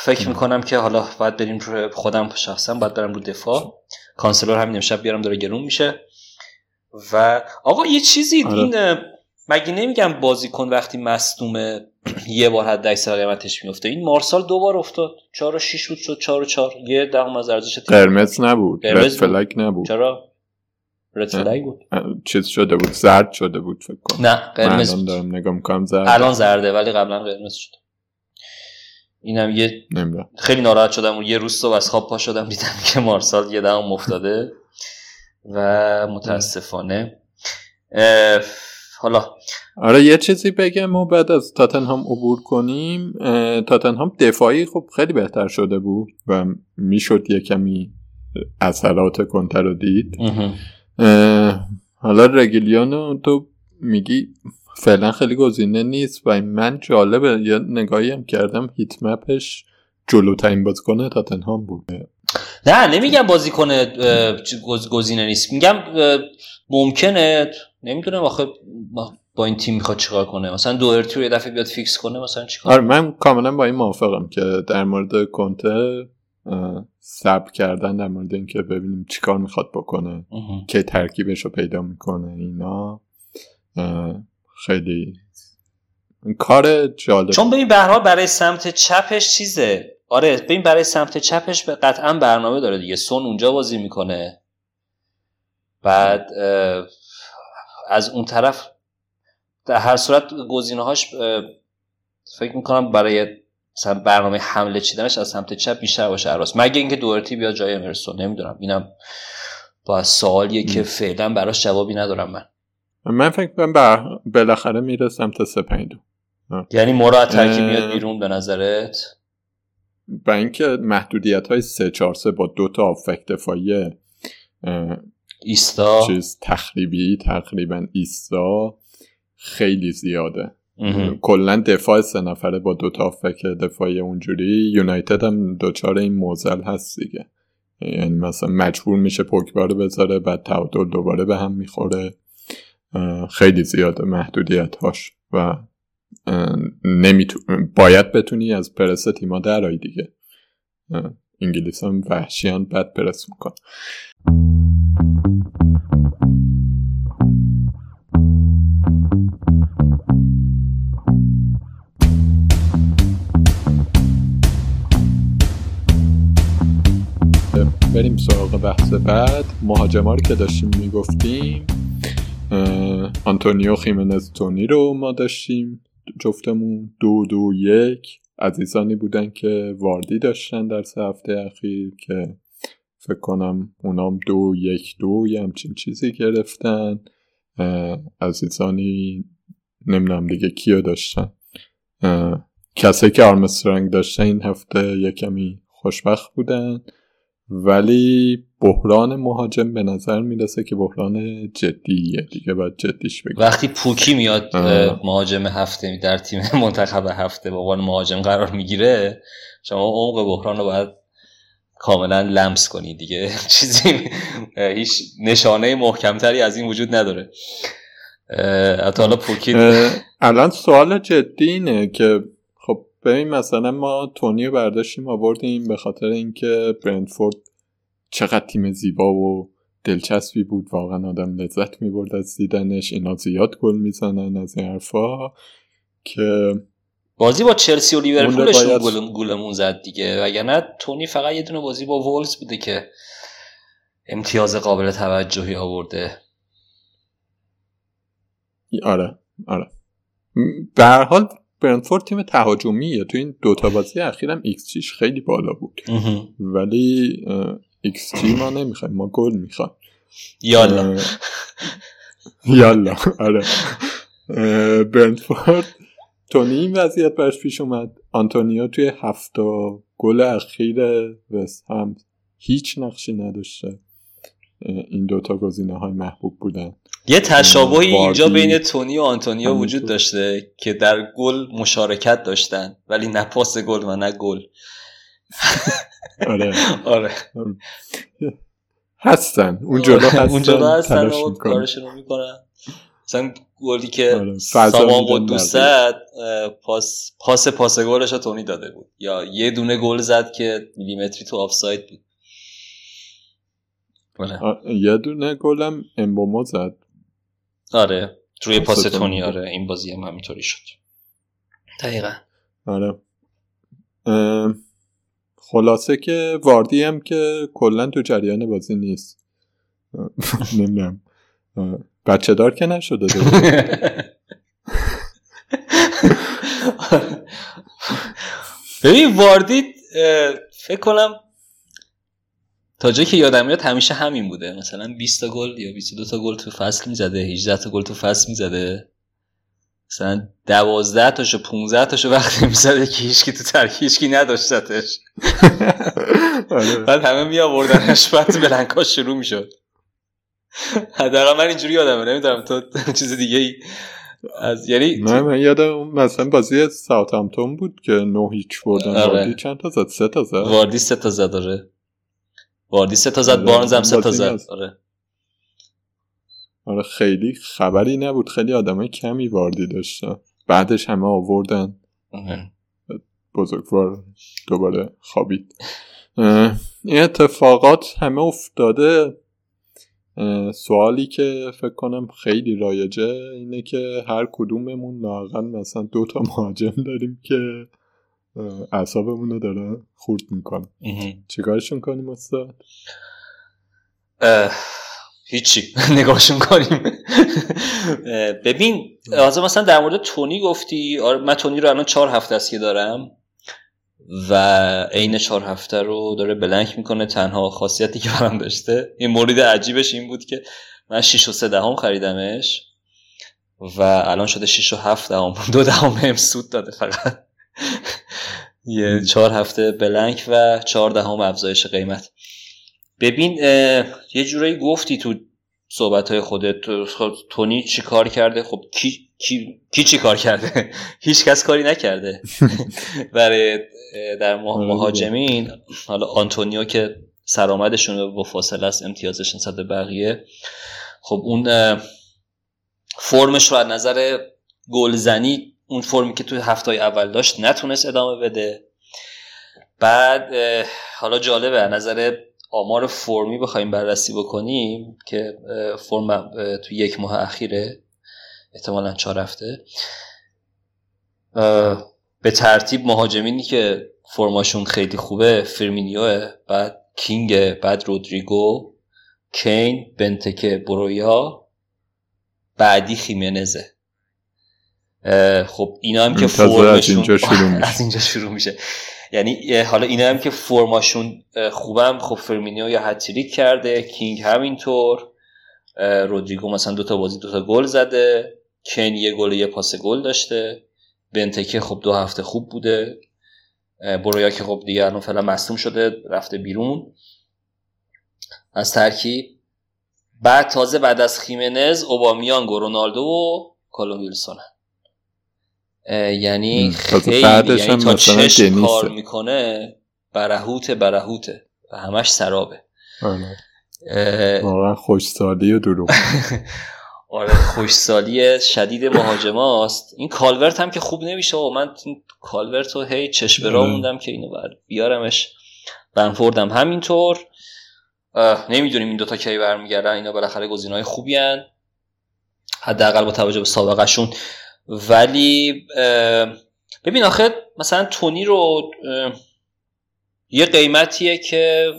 فکر می‌کنم که حالا باید بریم رو خودم شخصا باید برم رو دفاع. کانسلور همین امشب بیارم داره گرون میشه. و آقا یه چیزی آره. این مگه نمیگم بازیکن وقتی مصدومه یه بار حد اکثر قیمتش میفته این مارسال دو بار افتاد. 4 و 6 بود شد 4 و 4 یه دهم از ارزش قرمز نبود. رد فلگ نبود. چرا؟ رد فلگ بود. چیز شده بود. زرد شده بود فکر کنم. نه قرمز الان دارم نگاه می‌کنم زرد. الان زرده ولی قبلا قرمز شد اینم یه نمی‌دونم. خیلی ناراحت شدم. و یه روز صبح از خواب پا شدم دیدم که مارسال یه دهم افتاده و متاسفانه حالا. آره یه چیزی بگم و بعد از تاتنهام عبور کنیم. تاتنهام دفاعی خب خیلی بهتر شده بود و می‌شد یه کمی اثرات کنتر رو دید. حالا رگیلیانو تو میگی فعلا خیلی گزینه نیست و من جالبه یه نگاهی هم کردم هیت مپش جلوترین بازیکن تاتنهام بود. نه نمیگم بازیکن گزینه نیست. میگم ممکنه نمی‌دونم آخه با این تیم می‌خواد چیکار کنه. مثلا دو رو یه دفعه بیاد فیکس کنه مثلا چیکار؟ آره من کاملا با این موافقم که در مورد کنته سب کردن در مورد اینکه ببینیم چیکار می‌خواد بکنه که ترکیبش رو پیدا می‌کنه اینا خیلی کار جالب. چون ببین به برای سمت چپش چیزه. آره ببین برای سمت چپش قطعا برنامه داره دیگه. سون اونجا بازی می‌کنه. بعد از اون طرف در هر صورت گزینه هاش فکر می‌کنم برای برنامه حمله چیدنش از سمت چپ بیشتر باشه اراس مگه اینکه دورتی بیاد جای امرسون نمی‌دونم. اینم با سوالیه که فعلا براش جوابی ندارم من. من فکر کنم بالاخره میره سمت 3 یعنی مراد ترکیب میاد بیرون به نظرت؟ با اینکه محدودیت های 3 4 3 با دو تا آفک دفاعی ایستا. چیز تخریبی تقریبا ایستا خیلی زیاده. کلا دفاع سه نفره با دو تا دفاعی اونجوری یونایتد هم دوچار این موزل هست دیگه. یعنی مثلا مجبور میشه پوکبا رو بذاره بعد تعادل دوباره به هم می‌خوره. خیلی زیاده محدودیت هاش و نمیتو... باید بتونی از پرس تیما درایی دیگه. انگلیس هم وحشیان بد پرس میکن بریم سراغ بحث بعد. مهاجما رو که داشتیم می‌گفتیم آنتونیو خیمنز تونی رو ما داشتیم. جفتمون دو دو یک. عزیزانی بودن که واردی داشتن در سه هفته اخیر که فکر کنم اونام دو یک دو یه همچین چیزی گرفتن. عزیزانی نمی‌دونم دیگه کیو داشتن. کسی که آرمسترانگ داشته این هفته یه کمی خوشبخت بودن. ولی بحران مهاجم به نظر می‌رسه که بحران جدیه. دیگه باید جدیش بگیم وقتی پوکی میاد مهاجم هفته در تیم منتخب هفته به عنوان مهاجم قرار می‌گیره شما عمق بحران رو باید کاملا لمس کنید دیگه. چیزی هیچ نشانه محکمتری از این وجود نداره. حتی حالا پوکی الان سوال جدی اینه که ببین مثلا ما تونی برداشتیم آوردیم به خاطر اینکه برندفورد چقدر تیم زیبا و دلچسبی بود. واقعا آدم لذت می‌برد از دیدنش. اینا زیاد گل می‌زنن از این حرفا که بازی با چلسی و لیورپولشون باید... گلمون زد دیگه. وگرنه تونی فقط یه دونه بازی با وولز بوده که امتیاز قابل توجهی آورده. آره آره. به هر حال برنتفورد تیم تهاجمیه. تو این دوتا بازی اخیرم ایکس جیش خیلی بالا بود. ولی ایکس جی ما نمی‌خوایم. ما گل می‌خوایم یالا. یالا. آره. برنتفورد. تونی این وضعیت برش پیش اومد. آنتونیو توی هفتا گل اخیر وست هم هیچ نقشی نداشته. این دوتا گزینه های محبوب بودن. یه تشابهی اینجا بین تونی و آنتونیو وجود داشته که در گل مشارکت داشتن ولی نه پاس گل و نه گل. آره. آره. هستن. اون جلو هستن اون جلو هستن و کارشون می‌کنن. مثلا گلی که آره. سامان قدوس زد پاس پاس پاس گلش تونی داده بود. یا یه دونه گل زد که میلیمتری تو آفساید بود. یه دونه گلم امبومو زد. آره روی پاس تونی آره این بازی هم همینطوری شد. دقیقا. آره. خلاصه که واردی هم که کلا تو جریان بازی نیست. نمی‌دونم. بچه دار که نشده ببین واردی فکر کنم تا جایی که یادم میاد همیشه همین بوده. مثلا 20 تا گل یا 22 تا گل تو فصل می‌زده 18 تا گل تو فصل می‌زده. مثلا 12 تاشو 15 تاشو وقتی می‌زده که هیچکی تو ترکیش کی نداشتتش. آره. بعد همه می آوردنش بعد بلنکا شروع می‌شد. حداقل من اینجوری یادمه نمی‌دونم تو چیز دیگه ای از یعنی نه من یادم مثلا بازی ساوثهامپتون بود که 9 هیچ بردن آره. واردی چند تا زد؟ سه تا زد. واردی سه تا زد داره واردی سه تا زد آره، بارنز هم سه تا زد. آره. آره خیلی خبری نبود. خیلی آدمای کمی واردی داشتن. بعدش همه آوردن. بزرگوار دوباره خوابید. این اتفاقات همه افتاده. سوالی که فکر کنم خیلی رایجه اینه که هر کدوممون لاقل مثلا دو تا مهاجم داریم که اعصابمون رو داره خورد می‌کنه چیکارشون کنیم استاد؟ هیچی. نگاهشون کنیم. ببین مثلا در مورد تونی گفتی. آره من تونی رو الان چهار هفته است که دارم و عین چهار هفته رو داره بلنک می‌کنه. تنها خاصیتی که برام داشته این مورد عجیبش این بود که من 6 و 3 دهم خریدمش و الان شده 6 و 7 دهم. دو دهم هم سود داده فقط. یه چهار هفته بلنک و چهار دهم افزایش قیمت. ببین یه جورایی گفتی تو صحبت های خودت خب تونی چی کار کرده؟ خب کی, کی, کی چی کار کرده؟ هیچ کس کاری نکرده. برای در آره مهاجمین حالا آنتونیو که سرآمدشون با فاصله است امتیازش نسبت بقیه. خب اون فرمش رو از نظر گلزنی اون فرمی که توی هفته اول داشت نتونست ادامه بده. بعد حالا جالبه نظر آمار فرمی بخوایم بررسی بکنیم که فرم تو یک ماه اخیره احتمالا چهار هفته. به ترتیب مهاجمینی که فرماشون خیلی خوبه فرمینیوه بعد کینگ بعد رودریگو کین بنتکه برویا بعدی خیمنزه خب اینا هم که فرمشون از اینجا شروع میشه. یعنی حالا اینا هم که فرماشون خوبم خب فیرمینو یا هتریک کرده کینگ همینطور. رودریگو مثلا دوتا بازی دوتا گل زده. کین یه گل یه پاس گل داشته. بنتکه خب دو هفته خوب بوده. برویا که خب دیگه الان فعلا مصدوم شده رفته بیرون. از ترکیب بعد تازه بعد از خیمنز اوبامیانگ رونالدو و کالوم ویلسون. یعنی خیلی یعنی تا چشم کار می‌کنه برهوت برهوته و همش سرابه. آره. واقعا خوشسالی و دروغ. آره خوشسالی شدید مهاجماست. این کالورت هم که خوب نمیشه. و من کالورت رو هی چشم را موندم که اینو بر بیارمش. بنفوردم همینطور. نمی‌دونیم این دوتا کی برمیگردن. اینا بالاخره گزینه‌های خوبی هن. حداقل با توجه به سابقهشون ولی ببین آخه مثلا تونی رو یه قیمتیه که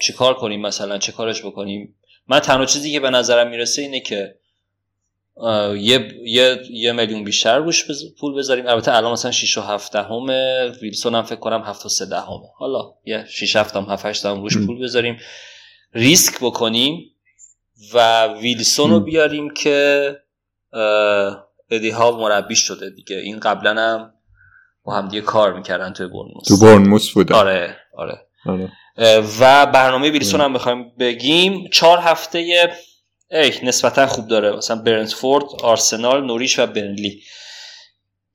چیکار کنیم مثلا چه کارش بکنیم. من تنها چیزی که به نظرم می‌رسه اینه که یه, یه, یه میلیون بیشتر روش پول بذاریم. البته الان مثلا 6 و 7 همه ویلسون هم فکر کنم 7 و 3 همه حالا یه 6 7 هم 7 8 هم روش پول بذاریم. ریسک بکنیم و ویلسون رو بیاریم که ادی ها مربی شده دیگه. این قبلا هم با هم دیگه کار می‌کردن توی برنموس تو برنموس بوده آره آره, آره. و برنامه ویلسون هم می‌خوایم بگیم. چهار هفته ای نسبتا خوب داره. مثلا برنتفورد آرسنال نوریش و بنلی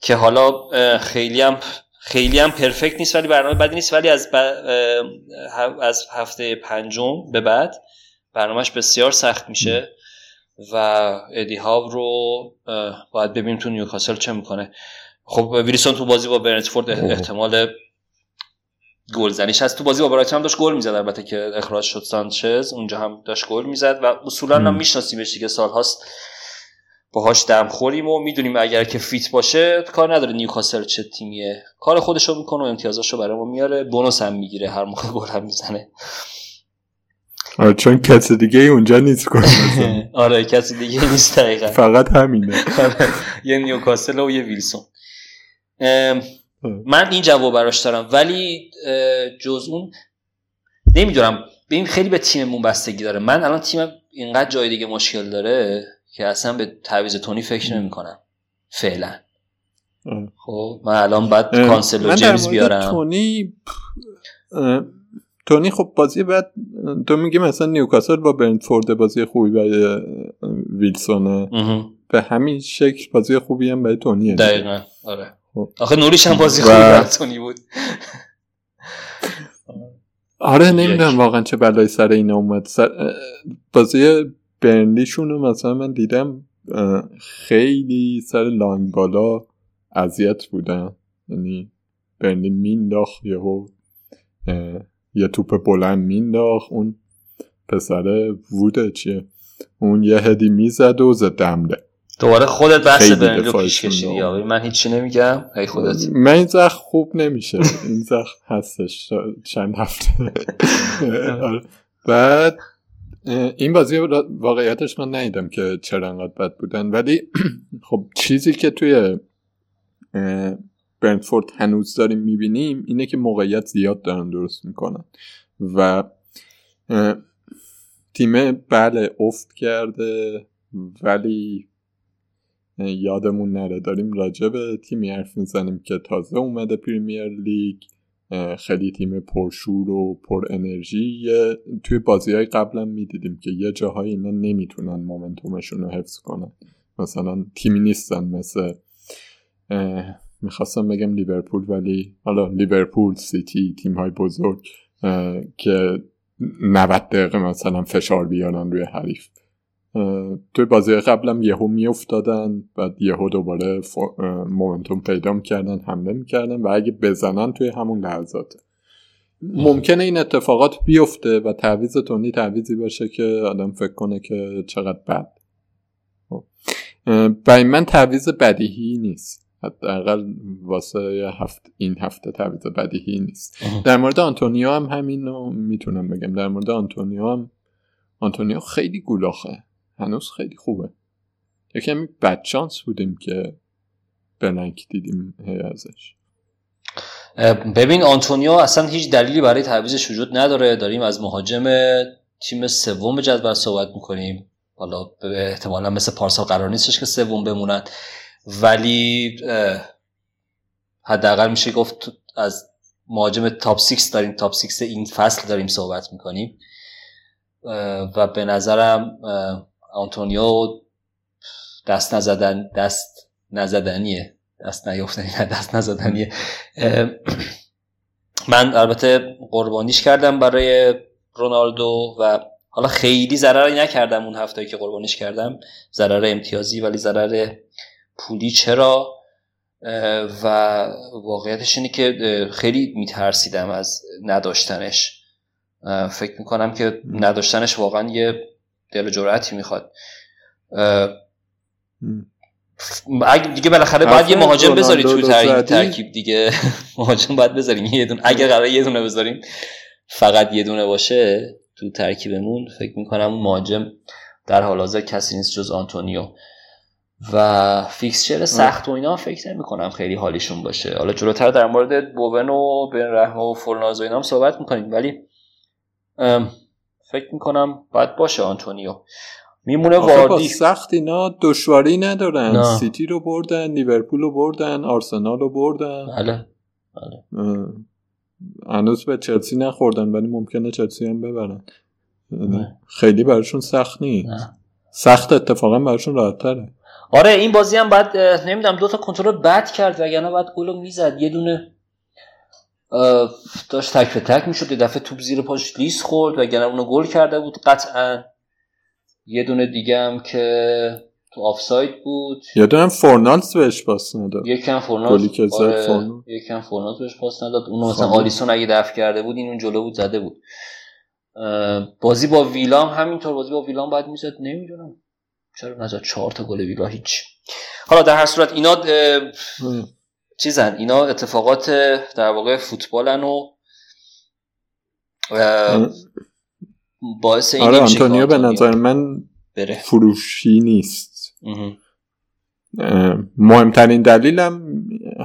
که حالا خیلی هم خیلی هم پرفکت نیست ولی برنامه بدی نیست. ولی از, از هفته پنجم به بعد برنامهش بسیار سخت میشه. و ادی هاو رو باید ببینیم تو نیوکاسل چه می‌کنه. خب ویلسون تو بازی با برنتفورد احتمال گلزنیش هست. تو بازی با برایتون هم داشت گل می‌زد البته که اخراج شد سانچز اونجا هم داشت گل می‌زد و اصولا هم میشناسیمش دیگه. سالهاست باهاش دم خوریم و می‌دونیم اگر که fit باشه کار نداره نیوکاسل چه تیمیه. کار خودشو می‌کنه و امتیازاشو برای ما میاره. bonus هم می‌گیره هر موقع گل هم می‌زنه. آره چون کسی دیگه اونجا نیست آره کسی دیگه نیست دقیقا. فقط همینه. آره. یه نیوکاسل و یه ویلسون. من این جواب براش دارم. ولی جز اون نمی‌دونم. ببین خیلی به تیممون بستگی داره. من الان تیمم اینقدر جای دیگه مشکل داره که اصلا به تعویض تونی فکر نمی کنم فعلا خب من الان بعد کانسل و جیمز بیارم. تونی تونی خب بازی بعد تو میگی مثلا نیوکاسل با برنتفورد بازی خوبی برای ویلسونه به همین شکل بازی خوبی هم برای تونیه دقیقا آره. خب. آخه نوریش هم بازی خوبی برای تونی بود. آره نمی‌دونم واقعا چه بلایی سر این اومد. سر بازی برنلیشون رو مثلا من دیدم خیلی سر لانگ بالا اذیت بودن. یعنی برنلی مینداخت یهو یه توپ بلند مینداخت اون پسره ووده چیه؟ اون یه هدی می‌زد و زد دمله دوباره خودت بحث برنلی رو پیش کشیدی من هیچی نمیگم. هی خودت. من این زخم خوب نمیشه. این زخم هستش چند هفته. آره. بعد این بازی واقعیتش من ندیدم که چرا انقدر بد بودن. ولی خب چیزی که توی برنفورد هنوز داریم می‌بینیم اینه که موقعیت زیاد دارن درست می‌کنن. و تیم بله افت کرده ولی یادمون نره داریم راجع به تیمی حرف می‌زنیم که تازه اومده پریمیر لیگ. خیلی تیم پرشور و پر انرژی توی بازی های قبلا می‌دیدیم که یه جاهای اینا نمی‌تونن مومنتومشون رو حفظ کنن. مثلا تیمی نیستن مثل می‌خواستم بگم لیورپول ولی حالا لیورپول سیتی تیم های بزرگ که 90 دقیقه مثلا فشار بیارن روی حریف. توی بازی قبلم یهو میافتادن بعد یهو دوباره مومنتوم پیدا می‌کردن حمله می‌کردن و اگه بزنن توی همون لحظات. ممکنه این اتفاقات بیفته و تعویز تونی تعویزی باشه که آدم فکر کنه که چقدر بد. خب. برای من تعویض بدیهی نیست. حداقل واسه هفت این هفته تعویض بدیهی نیست. در مورد آنتونیو هم همین رو می‌تونم بگم. در مورد آنتونیو هم آنتونیو خیلی گولاخه هنوز خیلی خوبه. یکمی بدشانس بودیم که blank دیدیم ازش. ببین آنتونیو اصلا هیچ دلیلی برای تعویضش وجود نداره. داریم از مهاجم تیم سوم جدول صحبت می‌کنیم. حالا احتمالا مثل پارسال قرار نیستش که سوم بمونن. ولی حداقل میشه گفت از مهاجم تاپ 6 داریم تاپ 6 این فصل داریم صحبت می‌کنیم. و به نظرم آنتونیو دست نزدن دست نزدنیه. دست نیافتنی دست نزدنیه. من البته قربانیش کردم برای رونالدو و حالا خیلی ضرری نکردم اون هفته که قربانیش کردم. ضرر امتیازی ولی ضرر پولی چرا؟ و واقعیتش اینه که خیلی میترسیدم از نداشتنش. فکر می‌کنم که نداشتنش واقعا یه دل جرأتی می‌خواد. اگه دیگه بالاخره باید یه مهاجم بذاری تو ترکیب دیگه. مهاجم باید بذاریم. یه دونه اگه قرار یه دونه بذاریم فقط یه دونه باشه تو ترکیبمون. فکر می‌کنم اون مهاجم در حال حاضر کسی نیست جز آنتونیو. و fixture سخت و اینا فکر نمی کنم خیلی حالیشون باشه. حالا جلوتر در مورد بوون و بن رحمه و فورنالس و اینا هم صحبت می‌کنیم ولی فکر می‌کنم باید باشه آنتونیو. میمونه واردی سخت اینا دشواری ندارن. نه. سیتی رو بردن لیورپول رو بردن آرسنال رو بردن. بله بله. هنوز به چلسی نخوردن ولی ممکنه چلسی هم ببرن. خیلی براشون سخت نیست. سخت اتفاقا براشون راحت تره آره این بازی هم بعد نمی‌دونم دو تا کنترل بد کرد وگرنه بعد گلو می‌زد. یه دونه داشت تک به تک می‌شد یه دفعه توپ زیر پاش لیس خورد وگرنه اونو گل کرده بود قطعا. یه دونه دیگه هم که تو آفساید بود. یه دونه فورنالز بهش پاس نداد. یکم فورنالز آره یکم فورنالز بهش پاس نداد. اونو مثلا آلیسون اگه دفع کرده بود این اون جلو بود زده بود. بازی با ویلام همینطور بازی با ویلام باید می‌زد نمی‌دونم. چرا نزد چهار تا گل ویلا هیچ. حالا در هر صورت اینا چیزن اینا اتفاقات در واقع فوتبالن و باعث این آره آنتونیو به نظر من بره. فروشی نیست. مهمترین دلیلم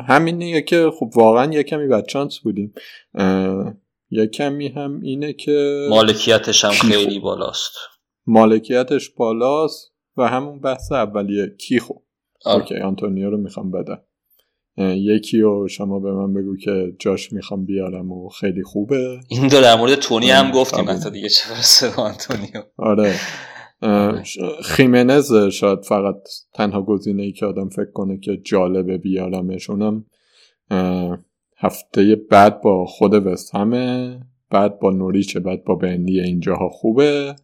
همینه که خب واقعا یه کمی بدچانس بودیم. یه کمی هم اینه که مالکیتش هم خیلی بالاست. مالکیتش بالاست. و همون بحث اولیه. کی خوب اوکی آنتونیو رو می‌خوام بدم. یکی رو شما به من بگو که جاش می‌خوام بیارم و خیلی خوبه. این دو در مورد تونی هم گفتیم حتی دیگه چه برسه آنتونیو. آره, آره. خیمنز شاید فقط تنها گزینه ای که آدم فکر کنه که جالبه بیارمش. اونم هفته بعد با خود وست همه بعد با نوریچه بعد با بندی اینجاها خوبه.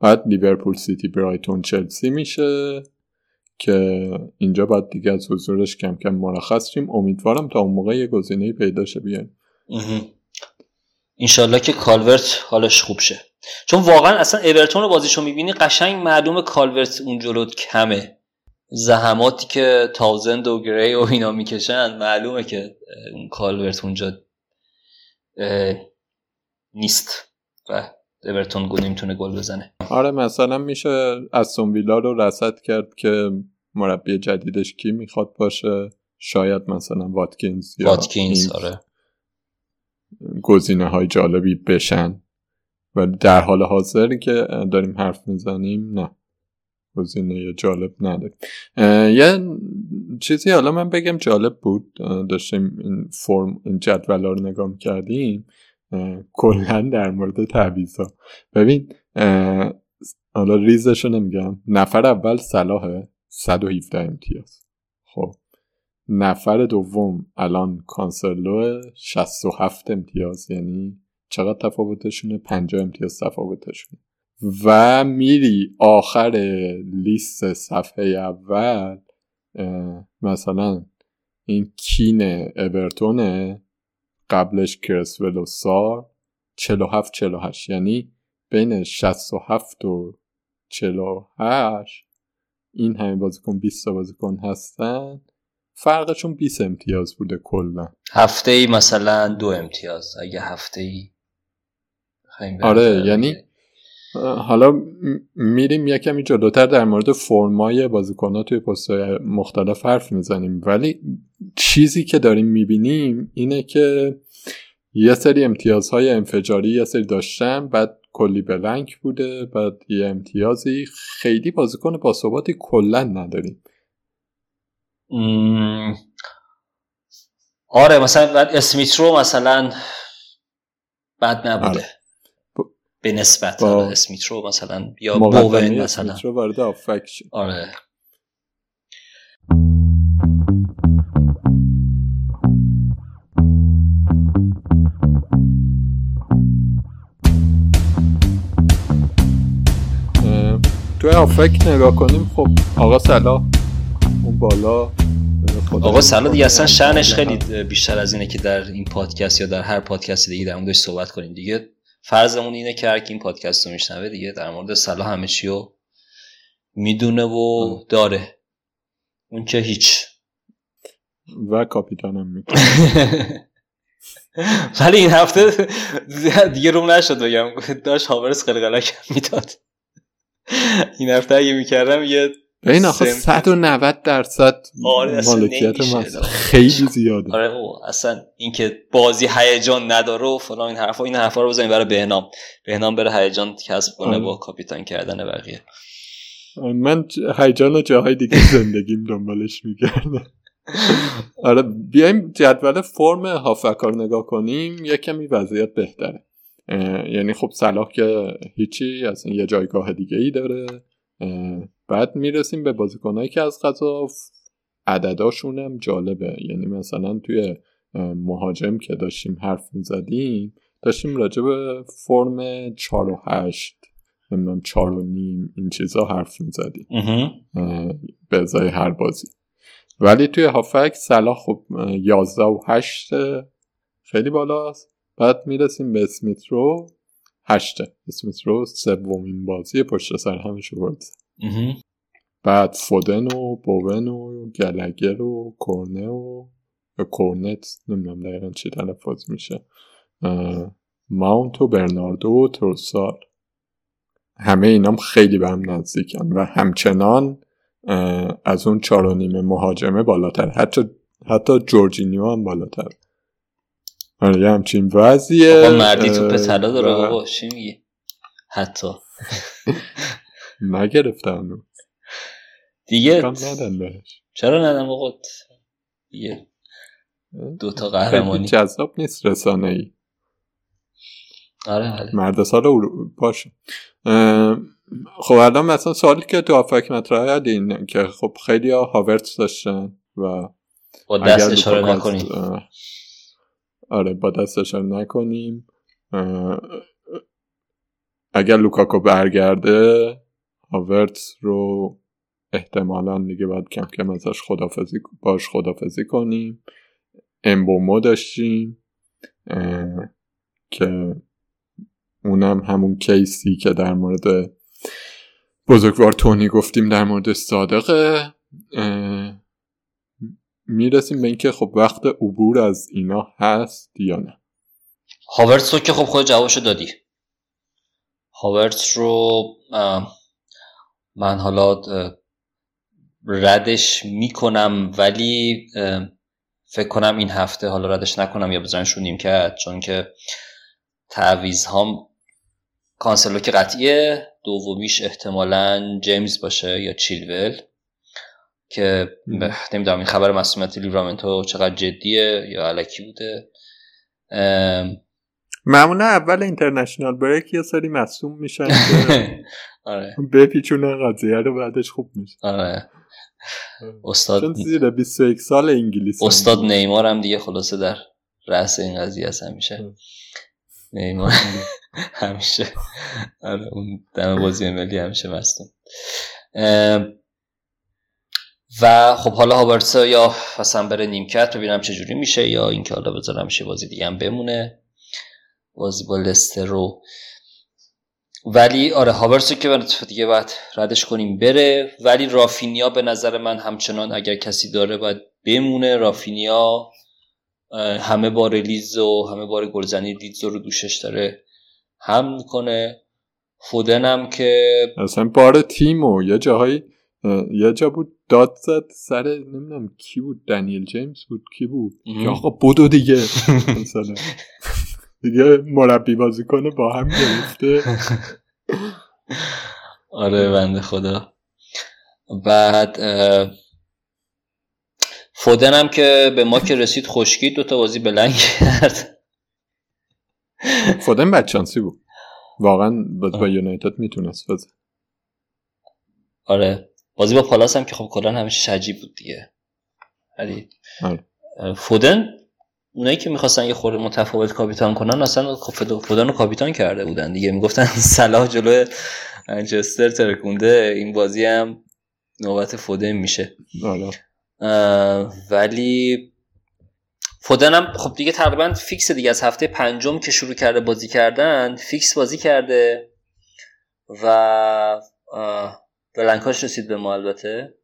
بعد لیورپول سیتی برایتون چلسی میشه که اینجا باید دیگه از حضورش کم کم مرخص شیم. امیدوارم تا اون موقع یه گزینه پیدا شه بیان اینشالله که کالورت حالش خوب شه. چون واقعا اصلا اورتون رو بازیشو می‌بینی قشنگ معلومه کالورت اون جلو کمه. زحماتی که تاوزند و گری و اینا می‌کشن معلومه که اون کالورت اونجا نیست. و اورتون گل نمی‌تونه گل بزنه. آره مثلا میشه از ویلا رو رصد کرد که مربی جدیدش کی می‌خواد باشه؟ شاید مثلا واتکینز یا واتکینز آره. گزینه های جالبی بشن. و در حال حاضر که داریم حرف می‌زنیم نه. گزینه جالب نداریم. یه چیزی حالا من بگم جالب بود. داشتیم این فرم این جدول رو نگاه کردیم کلا در مورد تعویض ببین حالا ریزش رو نمیگم. نفر اول صلاحه 117 امتیاز. خب. نفر دوم الان کانسلو 67 امتیاز. یعنی چقدر تفاوتشونه؟ 50 امتیاز تفاوتشونه. و میری آخر لیست صفحه اول مثلا این کین اورتونه. قبلش کرسول و سار 47 48 یعنی بین 67 و 48 این همه بازیکن 20 تا بازیکن هستن. فرقشون 20 امتیاز بوده کلا. هفته ای مثلا دو امتیاز. اگه هفته ای آره یعنی حالا میریم یه کمی جلوتر در مورد فرمای بازیکنها توی پستهای مختلف حرف می‌زنیم. ولی چیزی که داریم می‌بینیم اینه که یه سری امتیازهای انفجاری یه سری داشتن بعد کلی بلنک بوده بعد یه امتیازی. خیلی بازیکن باثباتی کلا نداریم. آره مثلا اسمیت رو مثلا بد نبوده. آره. به نسبت با... اسمیت رو مثلا یا بوون مثلا. رو وارد آره. توی آفک نگاه کنیم خب آقا سلا اون بالا آقا سلا دیگه اصلا شنش خیلی بیشتر از اینه که در این پادکست یا در هر پادکست دیگه در موردش صحبت کنیم دیگه. فرضمون اینه که هر این پادکست رو میشنوه دیگه در مورد سلا همه چی رو می‌دونه و داره. اون که هیچ. و کاپیتانم می‌کنه. ولی این هفته دیگه روم نشد بگم. داشت هاورس قلقلک می‌داد. این هفته اگه می‌کردم یه این آخه 190 درصد آره مالکیت من خیلی زیاده. آره اصلا اینکه بازی هیجان نداره و فلان این حرفا این حرفا رو بزنیم برای بهنام. بهنام بره هیجان کسب کنه با کاپیتان کردن بقیه. من هیجان جاهای دیگه زندگیم دنبالش میگردم. آره بیایم جدول فرم هافکار نگاه کنیم. یه کمی وضعیت بهتره. یعنی خب صلاح که هیچی از یه جایگاه دیگه ای داره بعد می‌رسیم به بازیکنهایی که از قضا عدداشون هم جالبه. یعنی مثلا توی مهاجم که داشتیم حرف می‌زدیم داشتیم راجع به فرم 4 و 8 نمی‌دونم 4 و نیم این چیزا حرف می‌زدیم. به ازای هر بازی. ولی توی هافک صلاح خب 11 و 8 خیلی بالاست. بعد می‌رسیم به اسمیت رو هشته اسمیت رو سومین بازی پشت سر همش برد. بعد فودن و بوون و گلگر و کورنه و کورنت نمی‌دونم دقیقا چی تلفظ میشه. ماونت و برناردو و تروسار همه اینام خیلی به هم نزدیکن و همچنان از اون چار و نیمه مهاجمه بالاتر. حتی حتی جورجینیو هم بالاتر. آره یه همچین وضعیه. مردی تو طلا داره بابا. چی میگی؟ حتی. نگرفتم دیگه چرا ندم آقا؟ دیگه دوتا قهرمانی. جذاب نیست رسانه ای آره, آره. مرد سال باشه. خب الان مثلا سوالی که تو آفک مطرحه این که خب خیلی ها هاورتس داشتن و با دست اشاره نکنیم آره با دست اشاره نکنیم. اگر لوکاکو برگرده هاورتس رو احتمالا دیگه باید کم کم ازش خدافزی باش خدافزی کنیم. امبومو داشتیم که اونم همون کیسی که در مورد بزرگوار تونی گفتیم در مورد صادقه می‌رسیم به اینکه خب وقت عبور از اینا هست یا نه. هاورتس رو که خب خود جوابشو دادی. هاورتس رو من حالا ردش می‌کنم ولی فکر کنم این هفته حالا ردش نکنم یا بزنشون نیم کرد چون که تعویز هم کانسلو که قطعیه دومیش احتمالا جیمز باشه یا چیلول که نمی‌دونم این خبر مسئولیت لیورامنتو چقدر جدیه یا علکی بوده. معمولا اول اینترنشنال بریک یه سری مصوم میشن آره. بپیچونه قضیه رو بعدش خوب میشه. آره. استاد چون زیر 21 سال انگلیس استاد نیمار هم دیگه خلاصه در رأس این قضیه هست همیشه نیمار همیشه. آره اون دم بازی ملی همیشه مستون و خب حالا هاورتس یا مثلا بره نیمکت ببینم چه جوری میشه یا اینکه حالا بذارم شه بازی دیگه هم بمونه. بازی با لستر رو. ولی آره هاورتس که دیگه باید ردش کنیم بره. ولی رافینیا به نظر من همچنان اگر کسی داره باید بمونه. رافینیا همه بار لیز و همه بار گلزنی لیز رو دوشش داره هم می‌کنه. فودنم که اصلا بار تیم و یه جاهایی یه جا بود داد زد سر نمی‌دونم کی بود دنیل جیمز بود کی بود؟ که آقا بودو دیگه. دیگه مربی بازی کنه با هم گرفته. آره بنده خدا. بعد فودنم که به ما که رسید خشکی دوتا بازی بلنگ کرد. فودن بدچانسی بود. واقعا با یونایتد می‌تونست بازی. آره. بازی با پالاس هم که خب کلا همیشه شجیب بود دیگه. ولی آره. فودن اونایی که می‌خواستن یه خورده متفاوت کاپیتان کنن اصلا رو کاپیتان کرده بودن دیگه. می‌گفتن صلاح جلو منچستر ترکونده. این بازی هم نوبت فودن میشه. ولی فودن هم خب دیگه تقریبا فیکس دیگه. از هفته پنجم که شروع کرده بازی کردن فیکس بازی کرده و blank اش رسید به ما البته.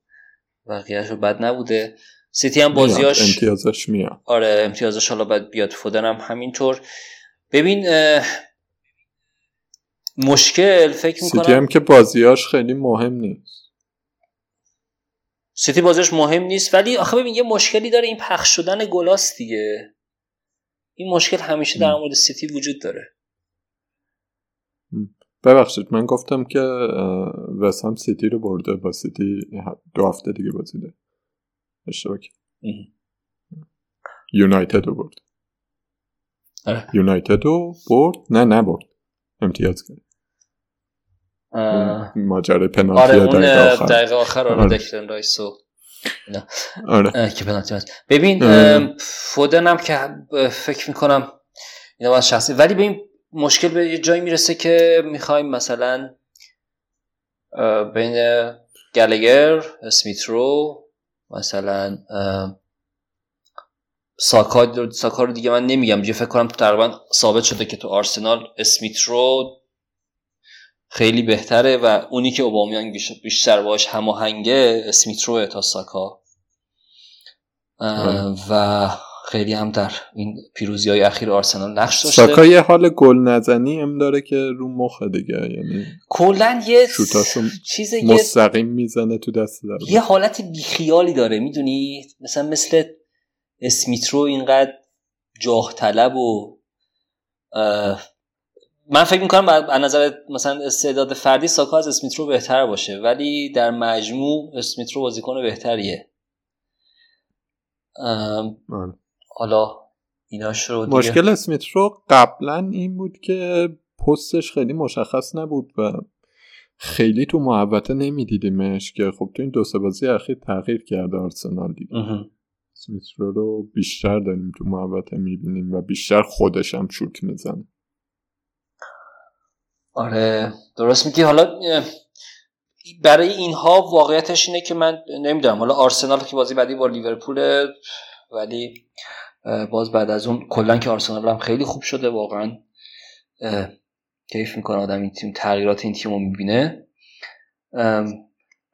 بقیهش رو بد نبوده. سیتی هم بازیاش امتیازش میاد. آره امتیازش حالا باید بیاد فودن هم همینطور. ببین مشکل فکر می‌کنم سیتی هم که بازیاش خیلی مهم نیست. سیتی بازیش مهم نیست ولی آخه ببین یه مشکلی داره این پخش شدن گلاش دیگه. این مشکل همیشه در مورد سیتی وجود داره. ببخشید من گفتم که وستهم سیتی رو برده با سیتی دو هفته دیگه بازی داره. اشتباه یونایتد رو برد. آره. یونایتد رو برد؟ نه نه برد امتیاز کرد. ماجرای پنالتی آره اون دقیقه آخر. دقیقه آخر آره آره. دکلن رایس و نه. آره. که پنالتی هست ببین. اه، فودنم که فکر می‌کنم اینا باید شخصی. ولی به این مشکل به یه جایی می‌رسه که می‌خوایم مثلا بین گلگر اسمیترو مثلا ساکا ساکا رو دیگه من نمیگم دیگه فکر کنم تقریبا ثابت شده که تو آرسنال اسمیترو خیلی بهتره و اونی که اوبامیانگ بیش- بیشتر باش هماهنگه اسمیتروه تا ساکا آره. و خیلی هم در این پیروزی های اخیر آرسنال نقش داشته. ساکا یه حال گل نزنی هم داره که رو مخه دیگه یعنی کلا یه شوتاشو چیز یه, مستقیم می‌زنه تو دست در یه حالت بیخیالی داره می‌دونی؟ مثلا مثل اسمیترو اینقدر جاه طلب و اه، من فکر می‌کنم از نظر مثلا استعداد فردی ساکا از اسمیترو بهتر باشه ولی در مجموع اسمیترو بازیکن بهتریه. حالا ایناش رو دیگه. مشکل اسمیت رو قبلا این بود که پستش خیلی مشخص نبود و خیلی تو محوطه نمیدیدیمش که خب تو این دو سه بازی اخیر تغییر کرده آرسنال دیگه. اسمیت رو رو بیشتر داریم تو محوطه می‌بینیم و بیشتر خودش هم شوت می‌زنه. آره درست میگی. حالا برای اینها واقعیتش اینه که من نمی‌دونم. حالا آرسنال که بازی بعدی با لیورپول ولی باز بعد از اون کلا که آرسنال هم خیلی خوب شده واقعا کیف می‌کنه آدم این تیم تغییرات این تیم رو می‌بینه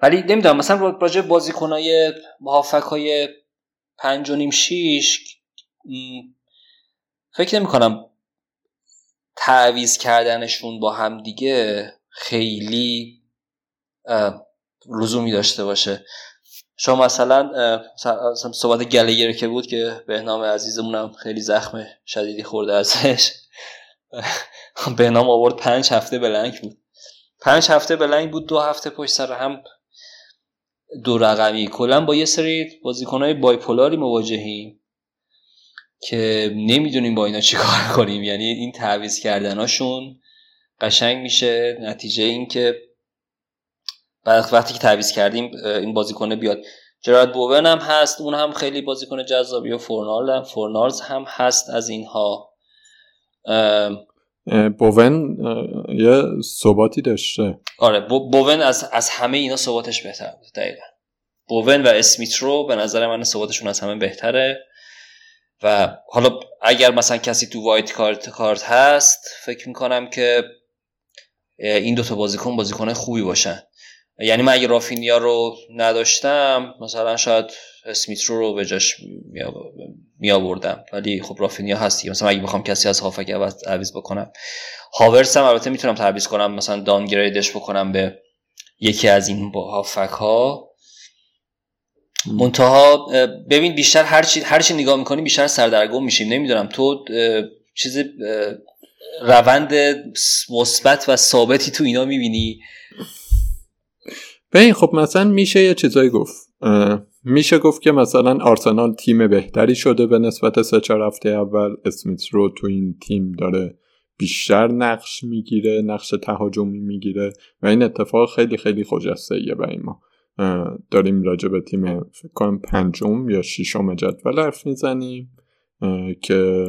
ولی نمی‌دونم مثلا راجع بازیکنای محافک های پنج و نیم شیش فکر نمی کنم تعویز کردنشون با هم دیگه خیلی لزومی داشته باشه. شما مثلا صحبت گلگر که بود که به نام عزیزمونم خیلی زخم شدیدی خورده ازش. به نام آورد پنج هفته بلنگ بود. پنج هفته بلنگ بود دو هفته پشت سر هم دو رقمی. کلا با یه سری بازیکنهای بایپولاری مواجهیم که نمی‌دونیم با اینا چیکار کنیم. یعنی این تعویض کردناشون قشنگ میشه. نتیجه این که وقتی که تعویض کردیم این بازیکنه بیاد. جراد بوون هم هست اون هم خیلی بازیکن جذابی و فورنال فورنارز هم هست از اینها. بوون یه ثباتی داشته. آره بوون از, از همه اینا ثباتش بهتر بود دقیقا. بوون و اسمیترو به نظر من ثباتشون از همه بهتره. و حالا اگر مثلا کسی تو وایت کارت کارت هست فکر می‌کنم که این دوتا بازیکن بازیکن خوبی باشن. یعنی من اگه رافینیا رو نداشتم مثلا شاید اسمیترو رو به جاش می آوردم. ولی خب رافینیا هستی. مثلا اگه بخوام کسی از هافک عوض بکنم. هاورس هم البته می‌تونم تعویض کنم مثلا دانگریدش بکنم به یکی از این هافک ها منتها ببین بیشتر هر چی هر چی نگاه می‌کنی بیشتر سردرگم میشیم. نمی‌دونم تو چیز روند مثبت و ثابتی تو اینا می‌بینی؟ ببین خب مثلا میشه یه چیزایی گفت. میشه گفت که مثلا آرسنال تیم بهتری شده به نسبت سه چهار هفته اول. اسمیت رو تو این تیم داره بیشتر نقش می‌گیره نقش تهاجمی می‌گیره و این اتفاق خیلی خیلی خجسته یه برای ما. داریم راجع به تیم فکر کنم پنجم یا ششم جدول حرف می‌زنیم که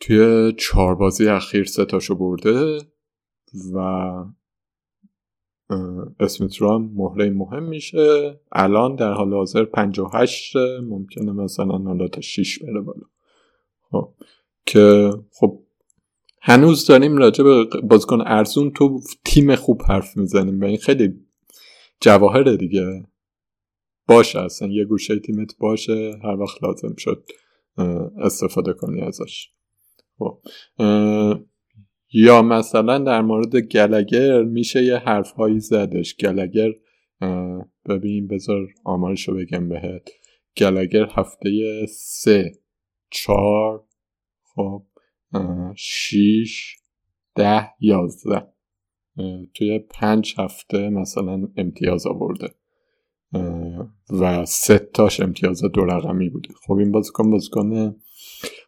توی چهار بازی اخیر سه تاشو برده و اسمیت هم مهره مهم میشه. الان در حال حاضر 58 ممکنه مثلا حالا تا 6 بره بالا. خب که خب هنوز داریم راجع به بازیکن ارزون تو تیم خوب حرف می‌زنیم و این خیلی جواهر دیگه. باشه اصلا یه گوشه تیمت باشه هر وقت لازم شد استفاده کنی ازش. خب یا مثلا در مورد گلگر میشه یه حرفهایی زدش. گلگر ببین بذار آمارشو بگم بهت. گلگر هفته سه چهار خب شیش ده یازده. توی پنج هفته مثلا امتیاز آورده. و سه تاش امتیاز دو رقمی بوده. خب این بازیکن بازیکن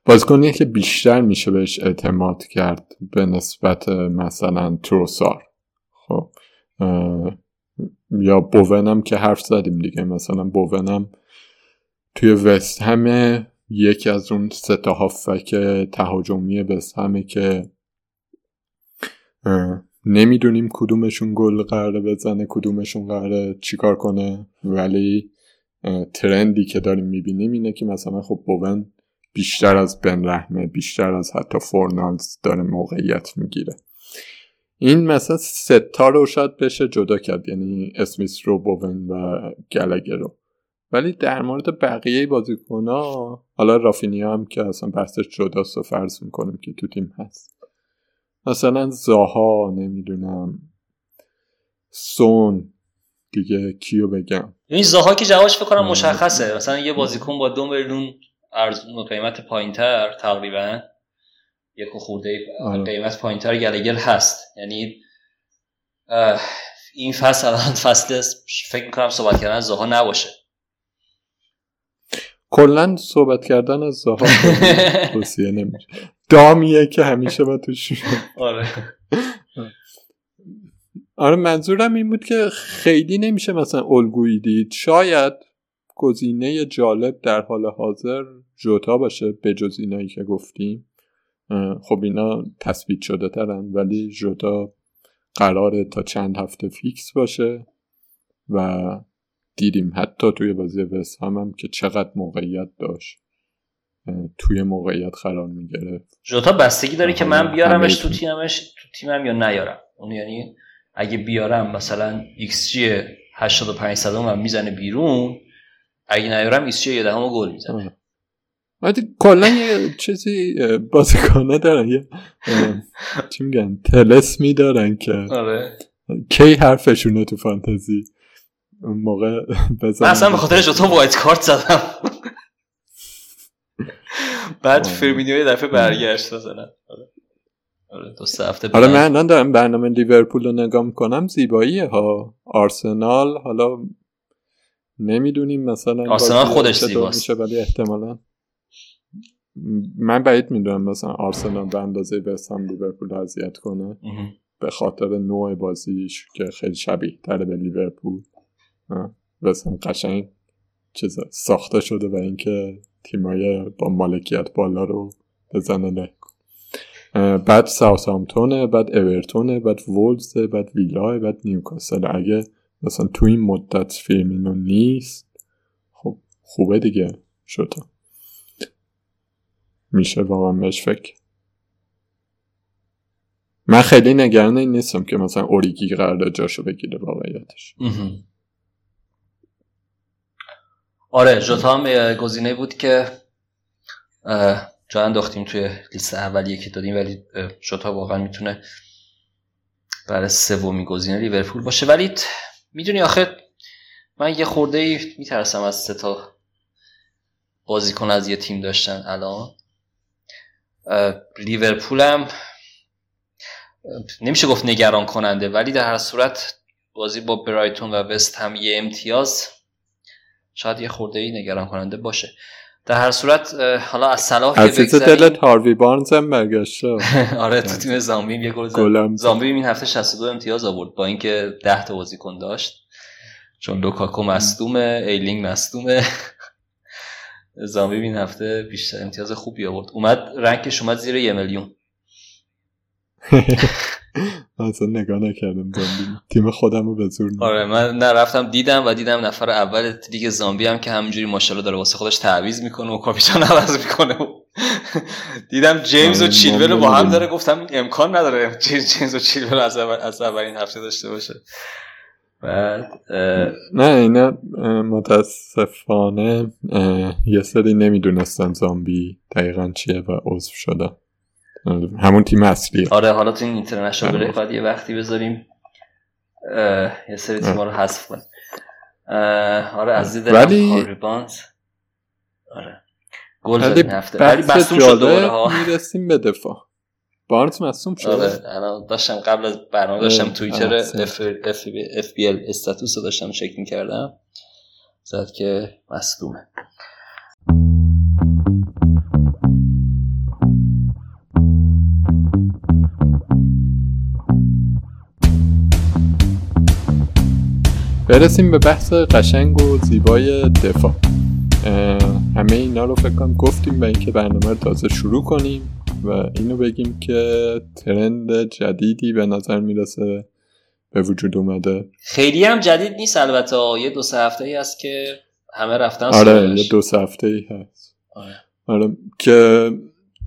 بازیکنیه که بیشتر میشه بهش اعتماد کرد به نسبت مثلا تروسار. خب یا بوونم که حرف زدیم دیگه. مثلا بوونم توی وست همه یکی از اون سه تا هافک تهاجمی وست همه که نمی‌دونیم کدومشون گل قراره بزنه کدومشون قراره چیکار کنه. ولی ترندی که داریم می‌بینیم اینه که مثلا خب بوون بیشتر از بن رحمه بیشتر از حتی فورنالز داره موقعیت می‌گیره. این مثلا ستا رو شاید بشه جدا کرد یعنی اسمیس رو بوون و گلگر رو. ولی در مورد بقیه بازیکن ها حالا رافینیا هم که اصلا بحثش جداست و فرض می‌کنیم که تو تیم هست. مثلا زاها نمی‌دونم. سون. دیگه کیو بگم؟ این زاها که جوابش فکر کنم مشخصه. مثلا یه بازیکن با دو میلیون ارزون قیمت پایینتر تقریبا. یک خورده آره. قیمت پایینتر گلگل هست. یعنی این فصل الان فصل فکر می‌کنم صحبت کردن از زها نباشه. کلا صحبت کردن از زها توصیه نمیشه. دامیه که همیشه با توش آره. آره منظورم این بود که خیلی نمیشه مثلا الگویی دید. شاید گزینه جالب در حال حاضر جوتا باشه به جز اینایی که گفتیم. خب اینا تثبیت شده ترن ولی جوتا قراره تا چند هفته فیکس باشه و دیدیم حتی توی بازی وست هم, هم که چقدر موقعیت داشت. توی موقعیت قرار می‌گرفت. جوتا بستگی داره که من بیارمش تو تیمش تو تیمم یا نیارم. اون یعنی اگه بیارم مثلا ایکس جی 85 صدم هم می‌زنه بیرون اگه نیارم xG یه دهم گل می‌زنه. ولی کلا یه چیزی بازیکنه دارن یه چی میگن تلسمی دارن که آره. کی حرفشونه تو فانتزی اون موقع من اصلا به خاطر تو wild card زدم. بعد فیرمینو یه دفعه برگشت مثلا آره. دو سه هفته حالا من الان دارم برنامه لیورپول رو نگاه می‌کنم زیباییه ها. آرسنال حالا نمی‌دونیم مثلا آرسنال خودش زیباست. میشه ولی احتمالا. من بعید می‌دونم مثلا آرسنال به اندازه به هم لیورپول اذیت کنه. به خاطر نوع بازیش که خیلی شبیه تره به لیورپول. مثلا قشنگ چیز ساخته شده و اینکه تیمای با مالکیت بالا رو بزنه. نه بعد ساوثهامپتونه بعد اورتونه بعد وولز بعد ویلا بعد نیوکاسل. اگه مثلا تو این مدت فیرمینو نیست خب خوبه دیگه شده میشه واقعا بهش فکر. من خیلی نگران این نیستم که مثلا اوریگی قرار جاشو بگیره واقعیتش. آره جوتا هم گزینه بود که جا انداختیم توی لیست اولیه که دادیم ولی جوتا واقعا می‌تونه برای سومی گزینه لیورپول باشه. ولی می‌دونی آخه من یه خورده ای میترسم از سه بازیکن از یه تیم داشتن الان. لیورپولم نمیشه گفت نگران کننده ولی در هر صورت بازی با برایتون و وست هم یه امتیاز شاید یه خورده ای نگران کننده باشه. در هر صورت حالا از صلاح از دلت هاروی بارنز هم برگشت آره تو تیم زامبیم یه گل زد. زامبیم این هفته 62 امتیاز آورد با اینکه 10 تا بازیکن داشت. چون لوکاکو مصدومه ایلینگ مصدومه. زامبی این هفته بیشتر امتیاز خوبی آورد. اومد rank ش اومد زیر یه میلیون. اصلا نگاه نکردم زامبی. تیم خودم رو به زور آره من نرفتم دیدم و دیدم نفر اول لیگ زامبی هم که همینجوری ماشاءالله داره واسه خودش تعویض می‌کنه و کاپیتان عوض می‌کنه. دیدم جیمز و چیلور رو با هم داره گفتم امکان نداره جیمز و اول از اولین هفته داشته باشه. بعد نه اینا متاسفانه یه سری نمی‌دونستن زامبی دقیقا چیه و عضو شده. همون تیم اصلی. آره حالا تو این اینترنشنال بریک باید یه وقتی بذاریم یه سری تیما رو حذف کنیم. آره از دید ولی آره. گل زدین هفته. ولی بستون شد دوباره ها. می‌رسیم به دفاع. بارنز مصوم شد؟ آره داشتم قبل از برنامه داشتم توییتر اف بی ال استاتوس رو داشتم چک می‌کردم. زد که مصدومه. برسیم به بحث قشنگ و زیبای دفاع. همه اینا رو فکر کنم گفتیم و اینکه برنامه رو تازه شروع کنیم. و اینو بگیم که ترند جدیدی به نظر می‌رسه به وجود اومده. خیلی هم جدید نیست البته. یه دو سه هفته ای هست که همه رفتن آره یه دو سه هفته ای هست. آره. آره. که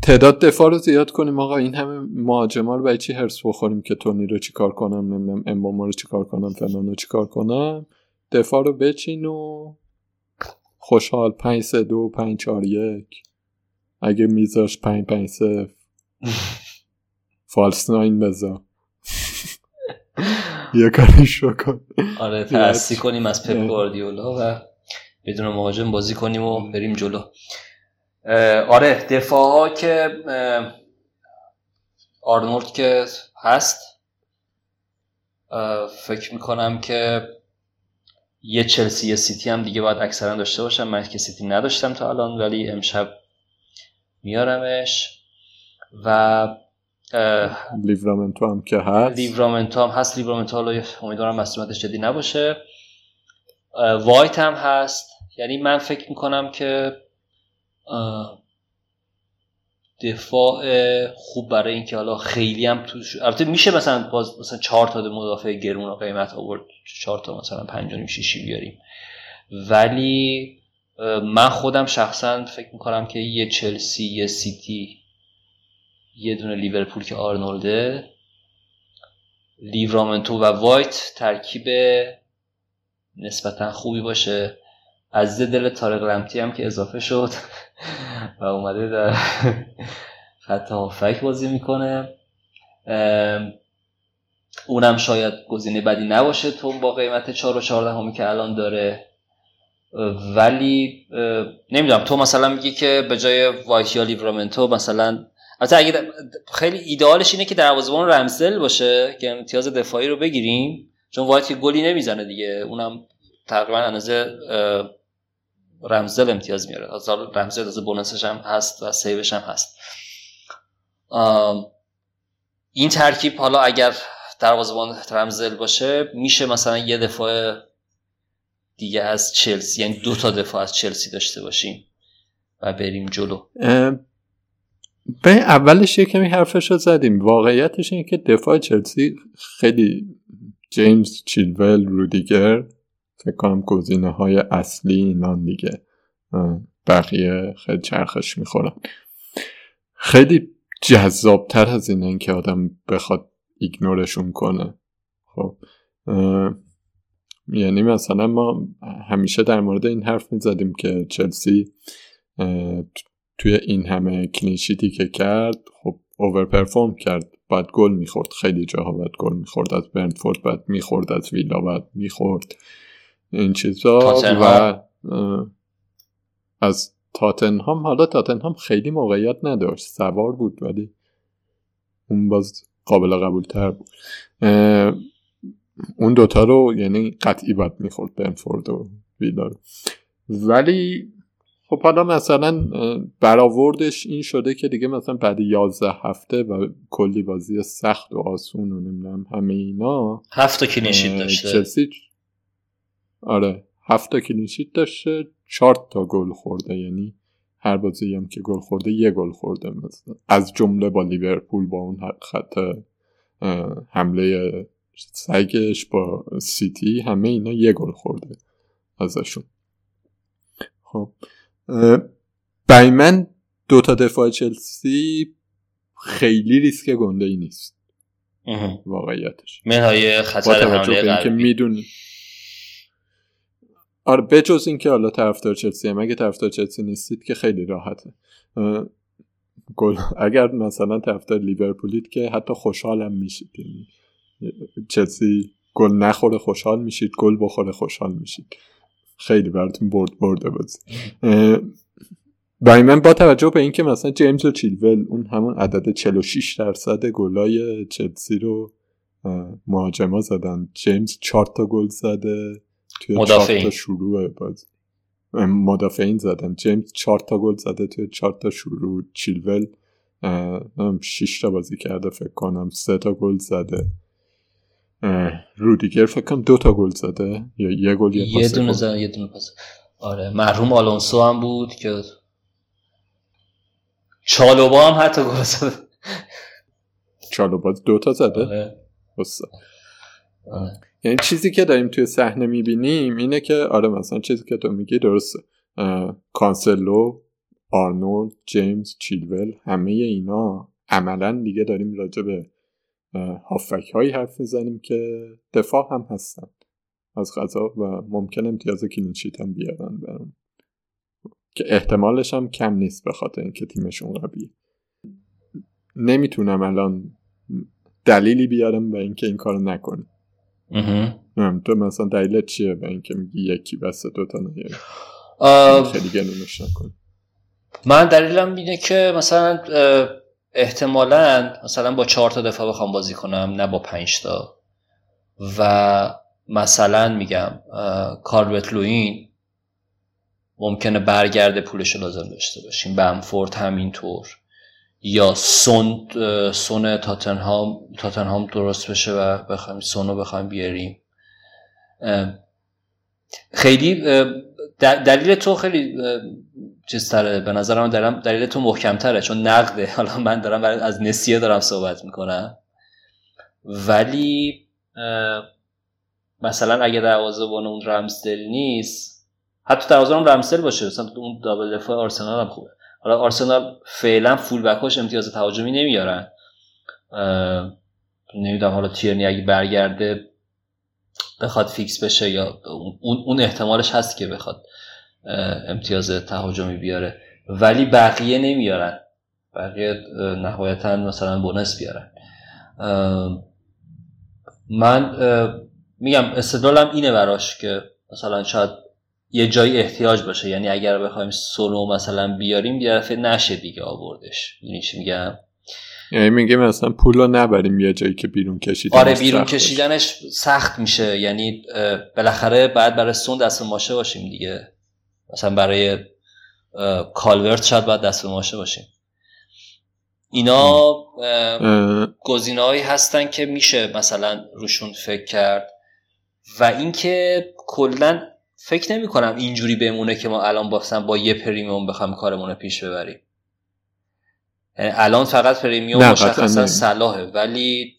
تعداد دفاع رو زیاد کنیم. آقا این همه مهاجما رو برای چی هرس بخوریم که تونی رو چیکار کنم؟ نمی‌دونم امباما رو چیکار کنم؟ فلان رو چیکار کنم؟ دفاع رو بچین و خوشحال. پنج سه دو پنج چار یک. اگه میذاش پنج پنج سه فالس ناین بذار. یه کاریش کن. آره ترسی کنیم از پپ گواردیولا و بدون مهاجم بازی کنیم و بریم جلو. آره دفاع ها که آرنولد که هست. فکر می‌کنم که یه چلسی یه سیتی هم دیگه باید اکثرا داشته باشم من که سیتی نداشتم تا الان ولی امشب میارمش و لیورامنتو هم که هست. لیورامنتو هم هست. لیورامنتو حالا امیدوارم مصدومیتش جدی نباشه. وایت هم هست. یعنی من فکر می‌کنم که دفاع خوب برای اینکه حالا خیلی هم توش البته میشه مثلا باز مثلا چهار تا مدافع گرون قیمت آورد. چهار تا مثلا 5 شیشی بیاریم. ولی من خودم شخصا فکر می‌کنم که یه چلسی یه سیتی یه دونه لیورپول که آرنولده لیورامنتو و وایت ترکیب نسبتا خوبی باشه. از دل تارق لمتی هم که اضافه شد و اومده در خط هافک بازی می‌کنه. اونم شاید گزینه بدی نباشه. تو با قیمت 4 و 14 همی که الان داره ولی نمی‌دونم. تو مثلا میگی که به جای وایت لیورامنتو مثلا البته خیلی ایدئالش اینه که دروازه‌بان رمزل باشه که امتیاز دفاعی رو بگیریم چون وایت گلی نمی‌زنه دیگه. اونم تقریبا اندازه رمزل امتیاز میاره. رمزل از بونسش هم هست و سیوش هم هست. این ترکیب حالا اگر دروازه‌بان رمزل باشه میشه مثلا یه دفاع دیگه از چلسی یعنی دو تا دفاع از چلسی داشته باشیم و بریم جلو. به اولش یه کمی حرفش رو زدیم. واقعیتش اینه که دفاع چلسی خیلی جیمز چیلول رودیگر فکر کنم گزینه های اصلی اینان دیگه. بقیه خیلی چرخش می‌خورن. خیلی جذابتر از اینه که آدم بخواد ایگنورشون کنه. خب یعنی مثلا ما همیشه در مورد این حرف می‌زدیم که چلسی توی این همه کلینشیتی که کرد خب اوور پرفورم کرد. بعد گل می‌خورد. خیلی جاها بعد گل می‌خورد. از برنفورد بعد می‌خورد. از ویلا بعد می‌خورد. این چیزا و از تاتنهام. حالا تاتنهام خیلی موقعیت نداشت. سوار بود ولی اون باز قابل قبول تر بود اون دوتا رو یعنی قطعی باید می‌خورد برنفورد و ویلا ولی خب حالا مثلا برآوردش این شده که دیگه مثلا بعد یازده هفته و کلی بازی سخت و آسون و نمی‌دونم همه اینا هفت کلینشیت داشته. چلسی آره هفت تا clean sheet داشته چهار تا گل خورده یعنی هر بازی هم که گل خورده یه گل خورده مثلا. از جمله با لیورپول با اون خط حمله سگش با سیتی همه اینا یه گل خورده ازشون. خب برای من دوتا دفاع چلسی خیلی ریسک گنده ای نیست واقعیتش. منهای خطر حمله که می‌دونی. آره بجز اینکه حالا طرفدار چلسی هم اگه طرفدار چلسی نیستید که خیلی راحته. گل اگر مثلا طرفدار لیورپولید که حتی خوشحالم میشید چلسی گل نخوره خوشحال میشید گل بخوره خوشحال میشید. خیلی براتون برد برده بازی. برای من با توجه به اینکه مثلا جیمز و چیلول اون همون عدد 46 درصد گلای چلسی رو مهاجما زدن. جیمز 4 تا گل زده توی مدافعین. تا شروع بازی. مدافعین زدن. جیمز 4 تا گل زده توی 4 تا شروع. چیلول 6 تا بازی کرده فکر کنم 3 تا گل زده. رودیگر فکر کنم دو تا گل زده. یا یه گل یه, یه دونه زده یه دونه پاس. آره مرحوم آلونسو هم بود که چالوبا هم حتی گل زده چالوبا دو تا زده. آره. آره. یعنی چیزی که داریم توی صحنه می‌بینیم اینه که آره مثلا چیزی که تو میگی درسته. کانسلو آرنولد جیمز چیلول همه اینا عملا دیگه داریم راجع به هافبک هایی حرف می‌زنیم که دفاع هم هستن. از قضا و ممکن امتیاز clean sheet هم بیارن براتون که احتمالش هم کم نیست به خاطر اینکه تیمشون قویه. نمی‌تونم الان دلیلی بیارم به اینکه این کارو نکنی تو مثلا دلیل چیه به اینکه میگی یکی بس دوتا نه خیلی گنونش نکن. من دلیلم اینه که مثلا احتمالا مثلا با چهار تا دفاع بخوام بازی کنم نه با پنج تا. و مثلا میگم کاربت لوین ممکنه برگرده پولش لازم داشته باشیم بمفورد همینطور. یا سون سون تاتنهام تاتنهام درست بشه و بخوایم سونو بخوایم بیاریم. خیلی دلیل تو خیلی چیز تره. به نظر من دلیل تو محکم تره چون نقده. حالا من دارم از نسیه دارم صحبت می‌کنم. ولی مثلا اگه دروازه اون رمزدل نیست حتی دروازه اون رمزدل باشه. مثلا اون دابل دفاع آرسنال هم خوبه. حالا آرسنال فعلا فول بکاش امتیاز تهاجمی نمیارن. نمی‌دونم حالا تیرنی اگه برگرده بخواد فیکس بشه یا اون, اون احتمالش هست که بخواد. امتیاز تهاجمی بیاره. ولی بقیه نمیارن. بقیه نهایتا مثلا بونس بیارن. من میگم استدلالم اینه براش که مثلا شاید یه جایی احتیاج باشه. یعنی اگر بخوایم سولو مثلا بیاریم یه دفعه نشه دیگه آوردش. می‌دونی چی میگم؟ یعنی میگه مثلا پول رو نبریم یه جایی که بیرون کشیدن آره بیرون کشیدنش سخت میشه. یعنی بالاخره بعد برای سون دست ماشه باشیم دیگه. مثلا برای کالورت شاید باید دست ماشه باشیم. اینا گزینه‌هایی هستن که میشه مثلا روشون فکر کرد و اینکه کلا فکر نمی کنم اینجوری بمونه که ما الان باستن با یه پریمیوم بخوام کارمون رو پیش ببریم. یعنی الان فقط پریمیوم مشخصا صلاحه ولی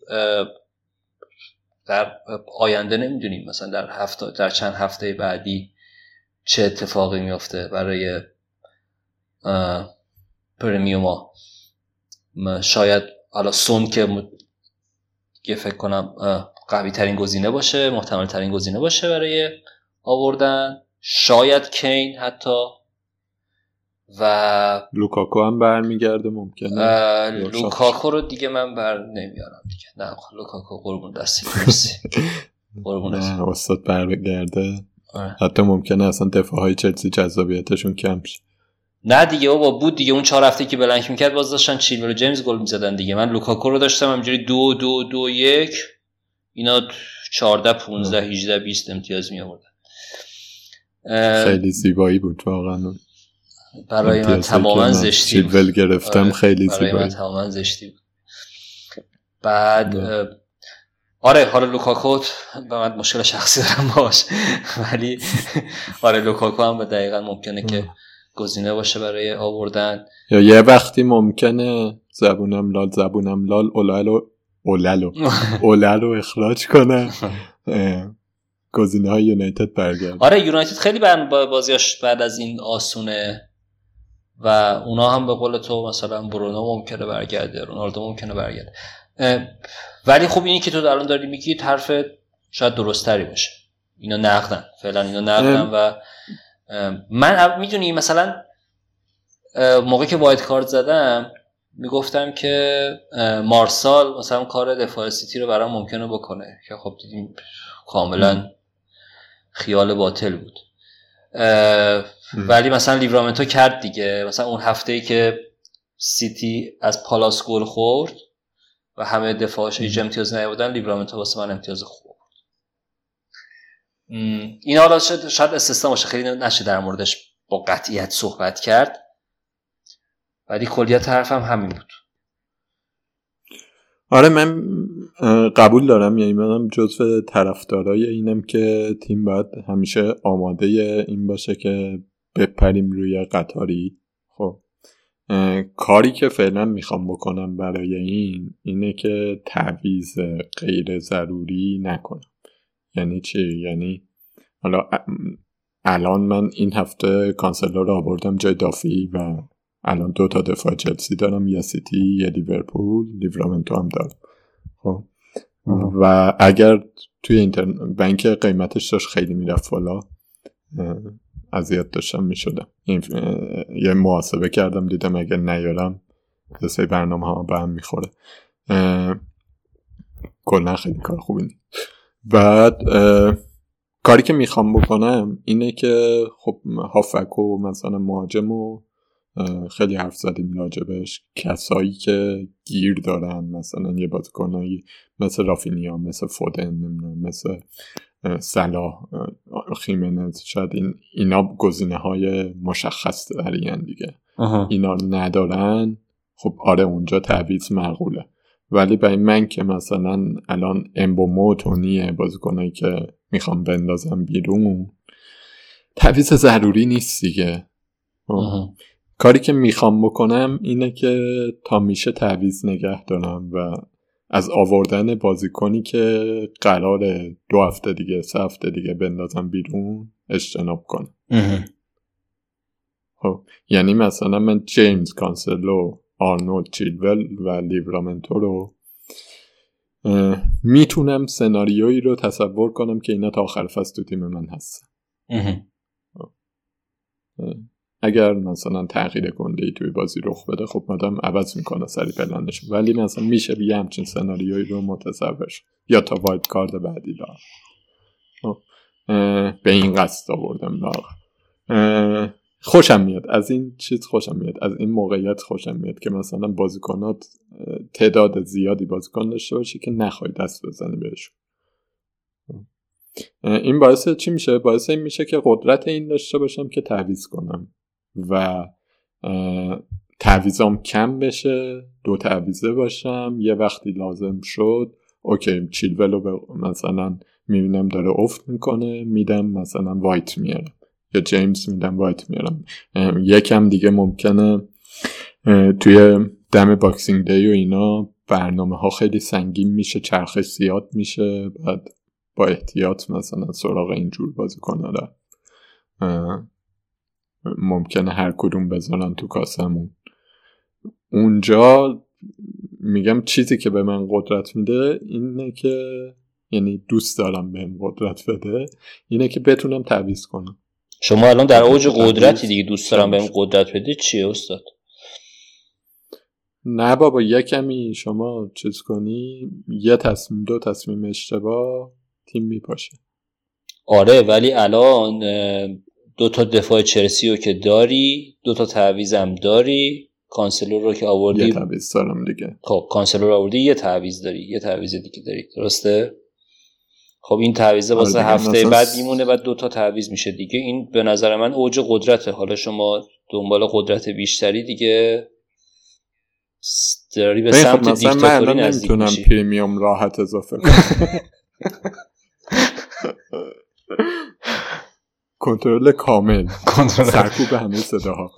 در آینده نمی‌دونیم. مثلا در هفته در چند هفته بعدی چه اتفاقی میفته برای پریمیوما شاید حالا سون که یه فکر کنم قوی ترین گزینه باشه محتمل ترین گزینه باشه برای آوردن. شاید کین حتی. و لوکاکو هم برمیگرده ممکنه. لوکاکو رو دیگه من بر نمیارم دیگه. نه لوکاکو قربون دستی مرسی. قربون استاد برگرده. آره. حتی ممکنه اصلا دفاع های چلسی جذابیتشون کم شه. نه دیگه بابا بود دیگه. اون چهار هفته که blank می‌کرد باز داشتن چیلول و جیمز گل می‌زدن دیگه. من لوکاکو رو داشتم همینجوری دو دو دو یک. اینا 14 15 18 20 امتیاز می آوردن خیلی زیبایی بود واقعا. برای من تماما زشتی بود. گرفتم آره. خیلی زیبایی برای من تماما زشتی بود. بعد آره حالا لوکاکو به من مشکل شخصی دارم باش. ولی آره لوکاکو هم به دقیقا ممکنه که گزینه باشه برای آوردن. یا یه وقتی ممکنه زبونم لال زبونم لال اولالو اولالو. اولالو اخراج کنه. گزینه های یونایتد برگرد آره یونایتد خیلی بازیاش بعد از این آسونه و اونا هم به قول تو مثلا برونو ممکنه برگرده رونالدو ممکنه برگرده. ولی خب اینی که تو الان داری میگی طرف شاید درستری باشه. اینا نقدن. فعلا اینا نقدن و من می‌دونی مثلا موقعی که wild card زدم می‌گفتم که مارسال مثلا کار دفاع سیتی رو برام ممکنه بکنه. که خب دیدیم کاملا خیال باطل بود. ولی مثلا لیورامنتو کرد دیگه. مثلا اون هفته ای که سیتی از پالاس گل خورد و همه دفاعش هیچ امتیاز نیاوردن لیورامنتو واسه من امتیاز خوب این حالا شاید استثنا باشه خیلی نشه در موردش با قطعیت صحبت کرد. ولی کلیت حرفم همین بود. آره من قبول دارم. یعنی منم جزو طرفدارای اینم که تیم باید همیشه آماده این باشه که بپریم روی قطاری. کاری که فعلا می‌خوام بکنم برای این اینه که تعویز غیر ضروری نکنم. یعنی چی؟ یعنی حالا الان من این هفته کانسلر رو آوردم جای دافی و الان دو تا دفاع چلسی دارم یه سیتی یه لیورپول لیورامنتو هم دارم. خب؟ و اگر توی اینترنت بنک قیمتش داشت خیلی می‌رفت بالا اذیت داشتم می‌شدم. یه محاسبه کردم دیدم اگر نیارم سه برنامه ها به هم می‌خوره. کلا خیلی کار خوبی نیست بعد کاری که می‌خوام بکنم اینه که خب هافک و مثلا مهاجم و خیلی حرف زدیم راجبش. کسایی که گیر دارن مثلا یه بازیکنایی مثل رافینیا مثل فودن مثل صلاح خیمنز شاید این اینا گزینه های مشخص دارین دیگه. اینا ندارن خب آره اونجا تعویض معقوله. ولی برای من که مثلا الان امبومو تونیه بازیکنایی که می‌خوام بندازم بیرون تعویض ضروری نیست دیگه. کاری که می‌خوام بکنم اینه که تا میشه تعویض نگه دارم و از آوردن بازیکنی که قرار دو هفته دیگه سه هفته دیگه بندازم بیرون اجتناب کنم. خب یعنی مثلا من جیمز کانسلو آرنولد چیلول و لیورامنتو رو می‌تونم سناریویی رو تصور کنم که اینا تا آخر فصل تو تیم من هستن. اگر مثلا تغییر گنده ای توی بازی رخ بده خب مادم عوض می‌کنه سری پلنش ولی مثلا میشه یه همچین سناریویی رو متصور یا تا وایت کارد بعدی دار خب، به این قصد آوردم لاغ خوشم میاد. از این چیز خوشم میاد. از این موقعیت خوشم میاد که مثلا بازیکنات تعداد زیادی بازیکن داشته باشه که نخوای دست بزنی بهشون. این باعث چی میشه؟ باعث این میشه که قدرت این داشته باشم که تعویض کنم. و تعویضام کم بشه دو تعویضه باشم یه وقتی لازم شد okay چیلولو مثلا می‌بینم داره افت می‌کنه میدم مثلا وایت میارم یا جیمز میدم وایت میارم. یکم دیگه ممکنه توی دم Boxing Day و اینا برنامه ها خیلی سنگین میشه چرخش زیاد میشه بعد با احتیاط مثلا سراغ اینجور بازیکنا ممکنه هر کدوم بذارن تو کاسمون. اونجا میگم چیزی که به من قدرت میده اینه که یعنی دوست دارم بهم قدرت بده اینه که بتونم تعویض کنم. شما الان در اوج قدرتی دیگه دوست دارم بهم قدرت بده چیه استاد؟ نه بابا یه کمی شما چیز کنی یه تصمیم دو تصمیم اشتباه تیم میپاشه. آره ولی الان دو تا دفاع چلسی رو که داری دو تا تعویضم داری. کانسلور رو که آوردی یه تعویض دارم دیگه. خب کانسلور رو آوردی یه تعویض داری یه تعویض دیگه داری. درسته؟ خب این تعویزه آره واسه هفته بعد میمونه بعد دو تا تعویز میشه دیگه. این به نظر من اوج قدرته. حالا شما دنبال قدرت بیشتری دیگه داری به خب سمت دیکتاتوری نزدیک میشی. پریمیوم راحت اضافه کنم. کنترل کامل. سرکوب همه صداها.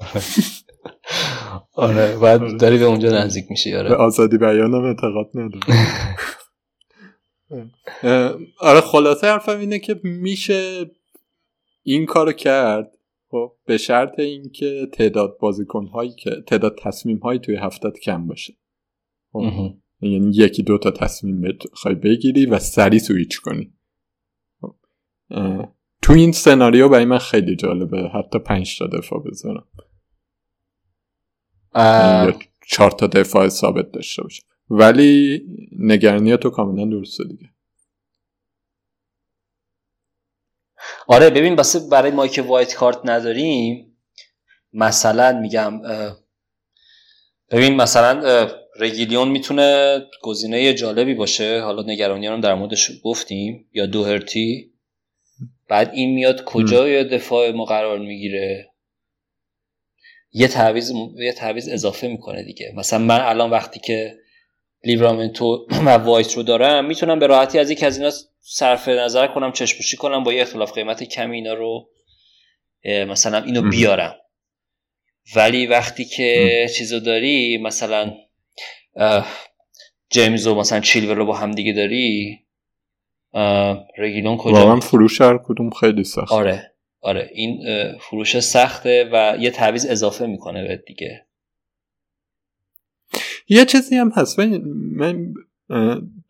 آره بعد آره. داری به اونجا نزدیک میشی آره. به آزادی بیانم اعتقاد ندارم. آره خلاصه حرفم اینه که میشه این کارو کرد. خب به شرط اینکه تعداد بازیکن هایی که تعداد تصمیم هایی توی هفتت کم باشه. خب، یعنی یکی دو تا تصمیم بخوای بگیری و سری سویچ کنی. خب، تو این سناریو برای من خیلی جالبه. حتی پنج تا دفاع بذارم. یعنی چهار تا دفاع ثابت داشته باشه. ولی نگرانی تو کاملا درسته دیگه. آره ببین بسه برای ما که وایت کارت نداریم مثلا میگم ببین مثلا رگیلیون می‌تونه گزینه جالبی باشه. حالا نگرانی هم در موردش گفتیم یا دوهرتی. بعد این میاد کجا یا دفاع ما قرار می‌گیره؟ یه تعویز یه تعویض اضافه می‌کنه دیگه. مثلا من الان وقتی که لیورامنتو و وایت رو دارم می‌تونم به راحتی از یک از اینا صرف نظر کنم چشموشی کنم با یه اختلاف قیمت کمی اینا رو مثلا اینو بیارم. ولی وقتی که چیزو داری مثلا جیمز و مثلا چیلور رو با هم دیگه داری رگیلون کجا من فروش هر کدوم خیلی سخت آره آره این فروش سخته و یه تعویز اضافه می‌کنه به دیگه. یه چیزی هم هست من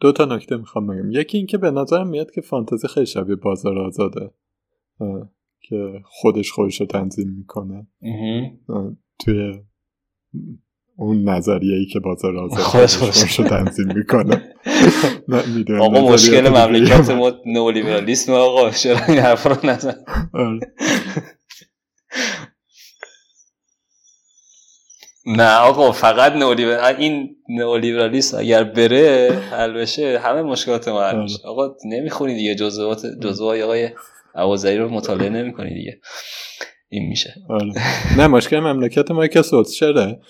دو تا نکته می‌خوام بگم. یکی اینکه به نظرم میاد که فانتزی خیلی شبیه بازار آزاده که خودش خودش رو تنظیم می‌کنه. توی اون نظریه ای که بازار آزاد خودش رو تنظیم می‌کنه. آقا مشکل مملکت ما نولیبرالیسم آقا چرا این حرف رو نزن؟ آره. نه آقا فقط نولیبرال این نولیبرالیسم اگر بره حل بشه همه مشکلات ما حل بشه آقا نمی‌خونی دیگه جزوات جزوهای آقای عوضی رو مطالعه نمی‌کنی دیگه. این میشه. آره. نه مشکل مملکت ما که شده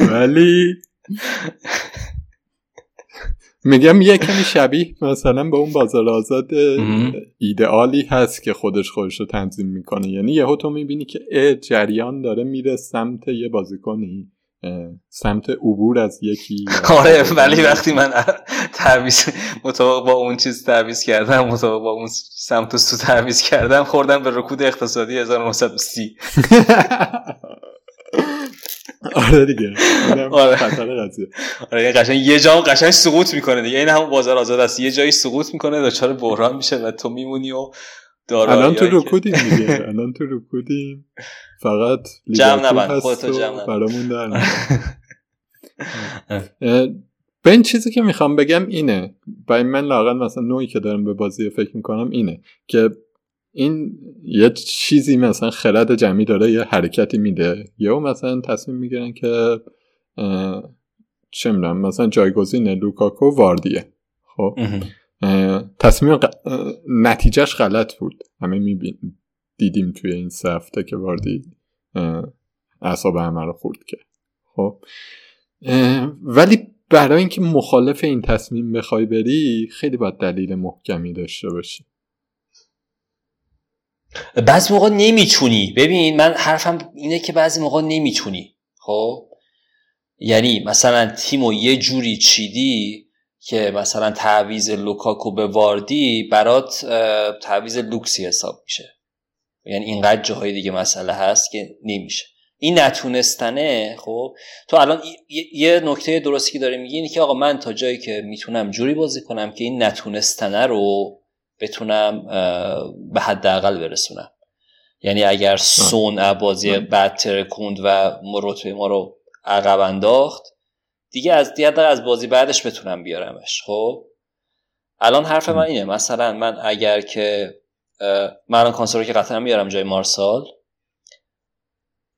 ولی میگم یه کمی شبیه مثلا به اون بازار آزاد ایدئالی هست که خودش خودش رو تنظیم می‌کنه. یعنی یهو تو می‌بینی که جریان داره میره سمت یه بازیکنی. سمت عبور از یکی آره ولی وقتی من تعویض مطابق با اون چیز تعویض کردم مطابق با اون سمت سو تعویض کردم خوردم به رکود اقتصادی 1930 آره آره دیگه آره. خطر قضیه. آره قشنگ یه جا قشنگ سقوط می‌کنه دیگه این هم بازار آزاد است. یه جایی سقوط می‌کنه دچار بحران میشه و تو میمونی و الان تو رکودیم دیگه. الان تو رکودیم. فقط جمع نبند خودتو جمع برامون در به این چیزی که می‌خوام بگم اینه. برای من لاغل مثلا نوعی که دارم به بازی فکر می‌کنم اینه که این یه چیزی مثلا خرد جمعی داره یه حرکتی میده. یا مثلا تصمیم می‌گیرن که چه می‌دونم مثلا جایگزین لوکاکو واردیه. خب؟ تصمیم ق... نتیجهش غلط بود. همه میبین دیدیم توی این سه هفته که واردی اعصاب همه رو خورد کرد خب. ولی برای اینکه مخالف این تصمیم بخوای بری خیلی باید دلیل محکمی داشته باشی. بعضی موقع نمی‌تونی. ببین من حرفم اینه که بعضی موقع نمی‌تونی. خب. یعنی مثلا تیمو یه جوری چیدی که مثلا تعویز لوکاکو به واردی برات تعویز لوکسی حساب میشه. یعنی اینقدر جاهای دیگه مسئله هست که نمیشه. این نتونستنه خب؟ تو الان یه نکته درستی که داره میگی اینه که آقا من تا جایی که می‌تونم جوری بازی کنم که این نتونستنه رو بتونم به حداقل برسونم. یعنی اگر سون بازی بد ترکوند و رتبه ما رو عقب انداخت دیگه از دیگه از بازی بعدش بتونم بیارمش خب؟ الان حرف من اینه مثلا من اگر که من الان کانسر که قطعا میارم جای مارسال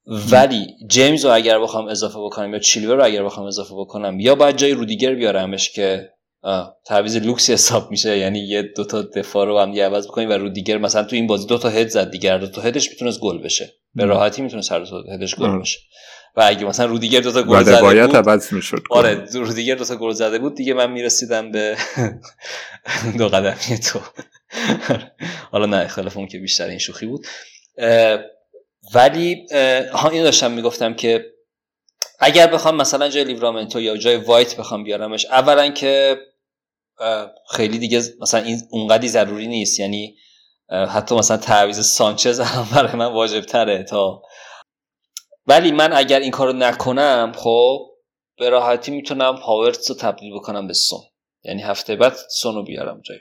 ولی جیمز رو اگر بخوام اضافه بکنم یا چیلور رو اگر بخوام اضافه بکنم یا باید جای رودیگر بیارمش که تعویض لوکسی حساب میشه یعنی یه دوتا دفاع رو هم دیگه عوض بکنیم و رودیگر مثلا تو این بازی دوتا هد زد دیگر دوتا هدش می‌تونست گل بشه. به راحتی می‌تونست هر دو هدش گل بشه. و اگه مثلا رودیگر دوتا گل زده باید بود عوض می‌شد. آره رودیگر دوتا گل زده بود دیگه من می‌رسیدم به دو قدمی تو. حالا نه خلاف اون که بیشتر این شوخی بود. ولی ها اینو داشتم می‌گفتم که اگر بخوام مثلا جای لیورامنتو یا جای وایت بخوام بیارمش اولا که خیلی دیگه مثلا این اونقدی ضروری نیست. یعنی حتی مثلا تعویض سانچز هم برای من واجب تره تا ولی من اگر این کارو نکنم خب به راحتی می‌تونم هاورتس رو تبدیل بکنم به سون یعنی هفته بعد سون رو بیارم جای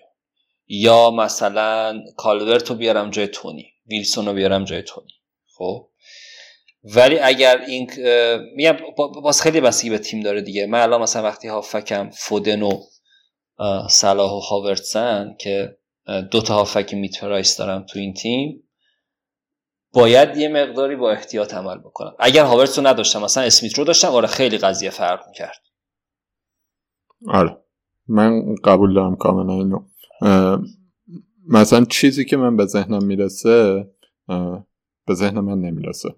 یا مثلا کالورت رو بیارم جای تونی ویلسون رو بیارم جای تونی خب؟ ولی اگر این میگم باز خیلی بستگی به تیم داره دیگه. من الان مثلا وقتی هافکم فودن و صلاح و هاورتسن که دو تا هافک میترایس دارم تو این تیم باید یه مقداری با احتیاط عمل بکنم. اگر هاورتس رو نداشتم مثلا اسمیت رو داشتم آره خیلی قضیه فرق می‌کرد. آره. من قبول دارم کاملا اینو. مثلا چیزی که من به ذهنم می‌رسه به ذهن من نمی‌رسه.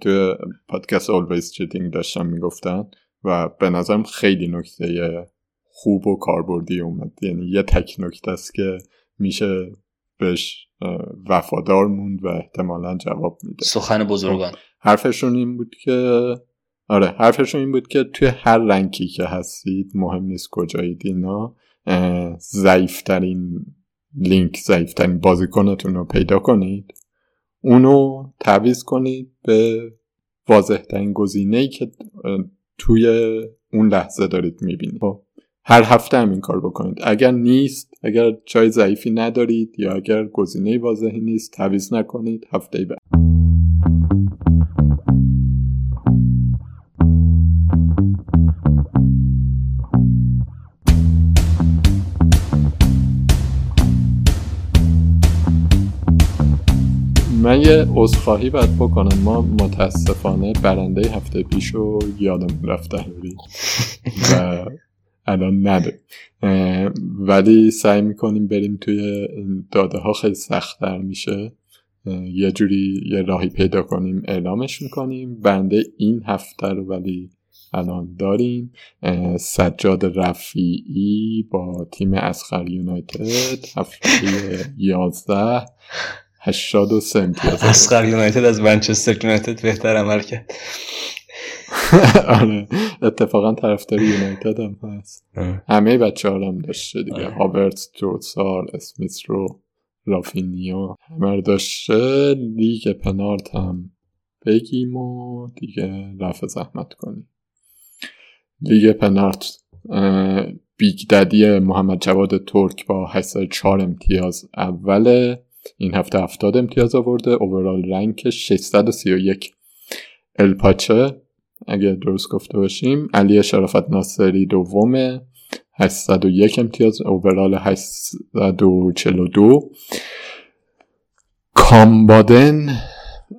توی پادکست Always Cheating داشتم می‌گفتن و به نظرم خیلی نکته خوب و کاربردی اومد. یعنی یه تک نکته است که میشه بهش وفادار موند و احتمالا جواب میده. سخن بزرگان. حرفشون این بود که آره حرفشون این بود که توی هر رنکی که هستید مهم نیست کجایید اینا ضعیفترین لینک ضعیفترین بازیکنتون رو پیدا کنید. اونو تعویز کنید به واضح ترین گزینه ای که توی اون لحظه دارید می‌بینید. خب هر هفته هم این کار بکنید. اگر نیست اگر جای ضعیفی ندارید یا اگر گزینه واضحی نیست تعویز نکنید. هفته بعد. من یه عذرخواهی باید بکنم. ما متاسفانه برنده هفته پیش رو یادم رفته. و الان نده. ولی سعی می‌کنیم بریم توی داده ها خیلی سختتر میشه. یه جوری یه راهی پیدا کنیم اعلامش می‌کنیم. بنده این هفته رو ولی الان داریم. سجاد رفیعی با تیم اسخر یونایتد هفته یازده هشتاد و سه اسخر یونایتد از منچستر یونایتد بهتر عمل کرد. آره. اتفاقا طرفدار یونایتد هم هست. همه بچه ها هم داشته دیگه. هاورت تروسار اسمیت رو رافینیا همه رو داشته. لیگ پنارت هم بگیم و دیگه رفع زحمت کنیم. لیگ پنارت بیگ ددی محمد جواد ترک با 804 امتیاز اول این هفته 70 امتیاز آورده. اوورال رنک 631 الپاچه اگه درست گفته باشیم علی شرافت ناصری دومه 801 امتیاز اوورال 842 کامبادن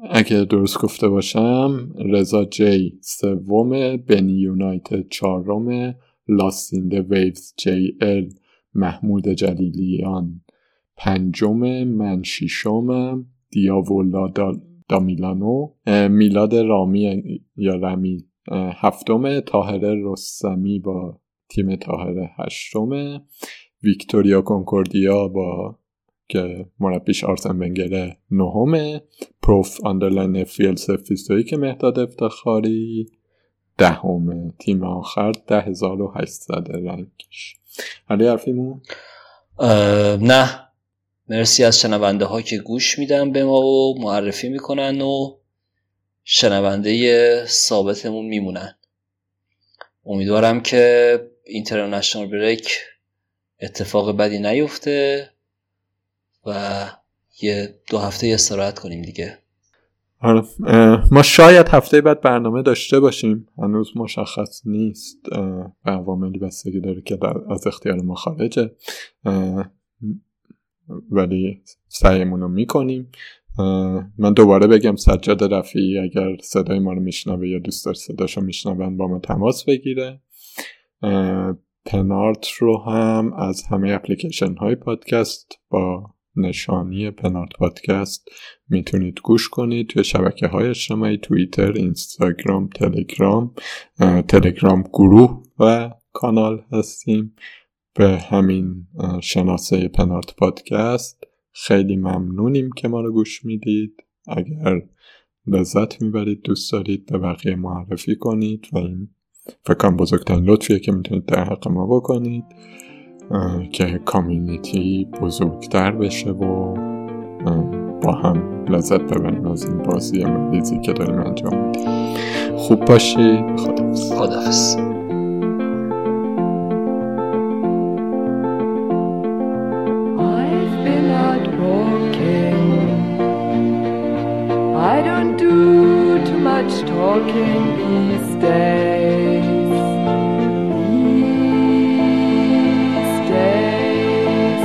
اگه درست گفته باشم رضا جی سوم بنی یونایتد چهارم لاسینده ویوز جی ال محمود جلیلیان پنجم من ششم دیاولا دامیلانو میلاد رامی یا رمی. هفتم تاهره رستمی با تیم تاهره هشتم. ویکتوریا کنکوردیا با که مربیش آرسن ونگره نهمه پروف آندرلاین فیل سفیستوی که مهداد افتخاری. دهمه تیم آخر ده هزار و رنگش. علی حرفیمون؟ نه. مرسی از شنونده ها که گوش میدن به ما و معرفی می‌کنن و شنونده ثابتمون میمونن. امیدوارم که اینترنشنال بریک اتفاق بدی نیفته و یه دو هفته استراحت کنیم دیگه. آره ما شاید هفته بعد برنامه داشته باشیم. هنوز مشخص نیست به عواملی بستگی داره که از اختیار ما خارجه. ولی سعیمون رو می‌کنیم. من دوباره بگم سجاد رفیعی اگر صدای ما رو میشنوه یا دوست داره صداشو میشنون با ما تماس بگیره. پنارت رو هم از همه اپلیکیشن های پادکست با نشانی پنارت پادکست می‌تونید گوش کنید. توی شبکه های اجتماعی توییتر اینستاگرام تلگرام. تلگرام گروه و کانال هستیم. به همین شناسه پنارت پادکست. خیلی ممنونیم که ما رو گوش می‌دید. اگر لذت می‌برید دوست دارید به بقیه معرفی کنید و این فکرم بزرگترین لطفیه که می‌تونید در حق ما بکنید که کامیونیتی بزرگتر بشه و با هم لذت ببریم از این بازی مریضی که داریم انجام میدیم. خوب باشید. خدافز خدافز much talking these days. These days,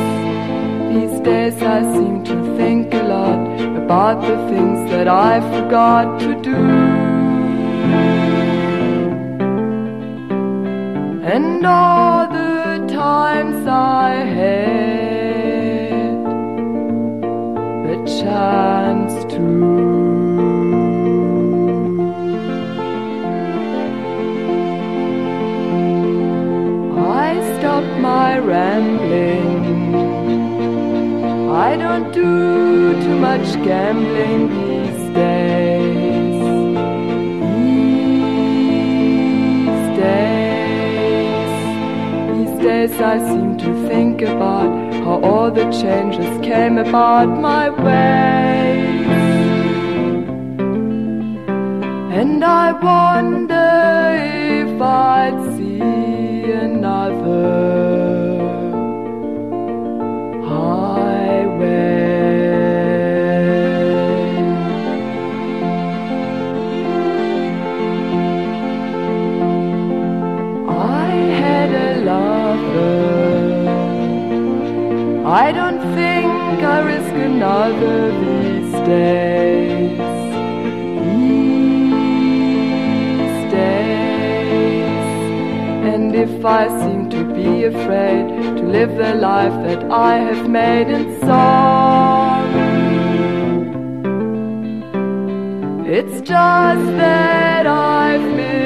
these days I seem to think a lot about the things that I forgot to do. And all the times I had the chance to. My rambling. I don't do too much gambling these days. These days, these days I seem to think about how all the changes came about my way. And I wonder if I'd see another I don't think I risk another these days. These days. And if I seem to be afraid to live the life that I have made in song, it's just that I've been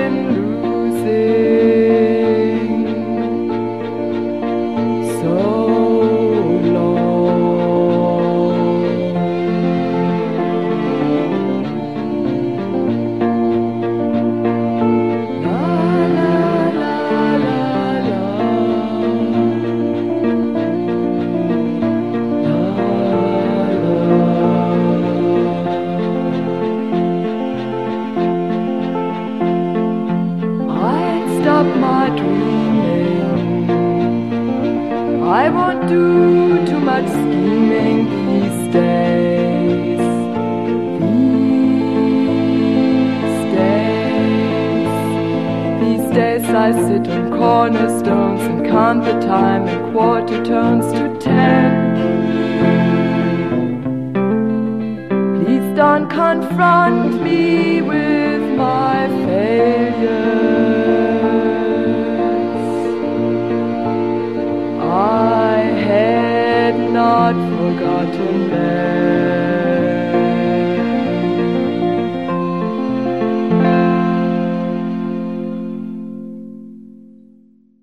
cornerstones and count the time and quarter turns to ten. Please don't confront me with my failures.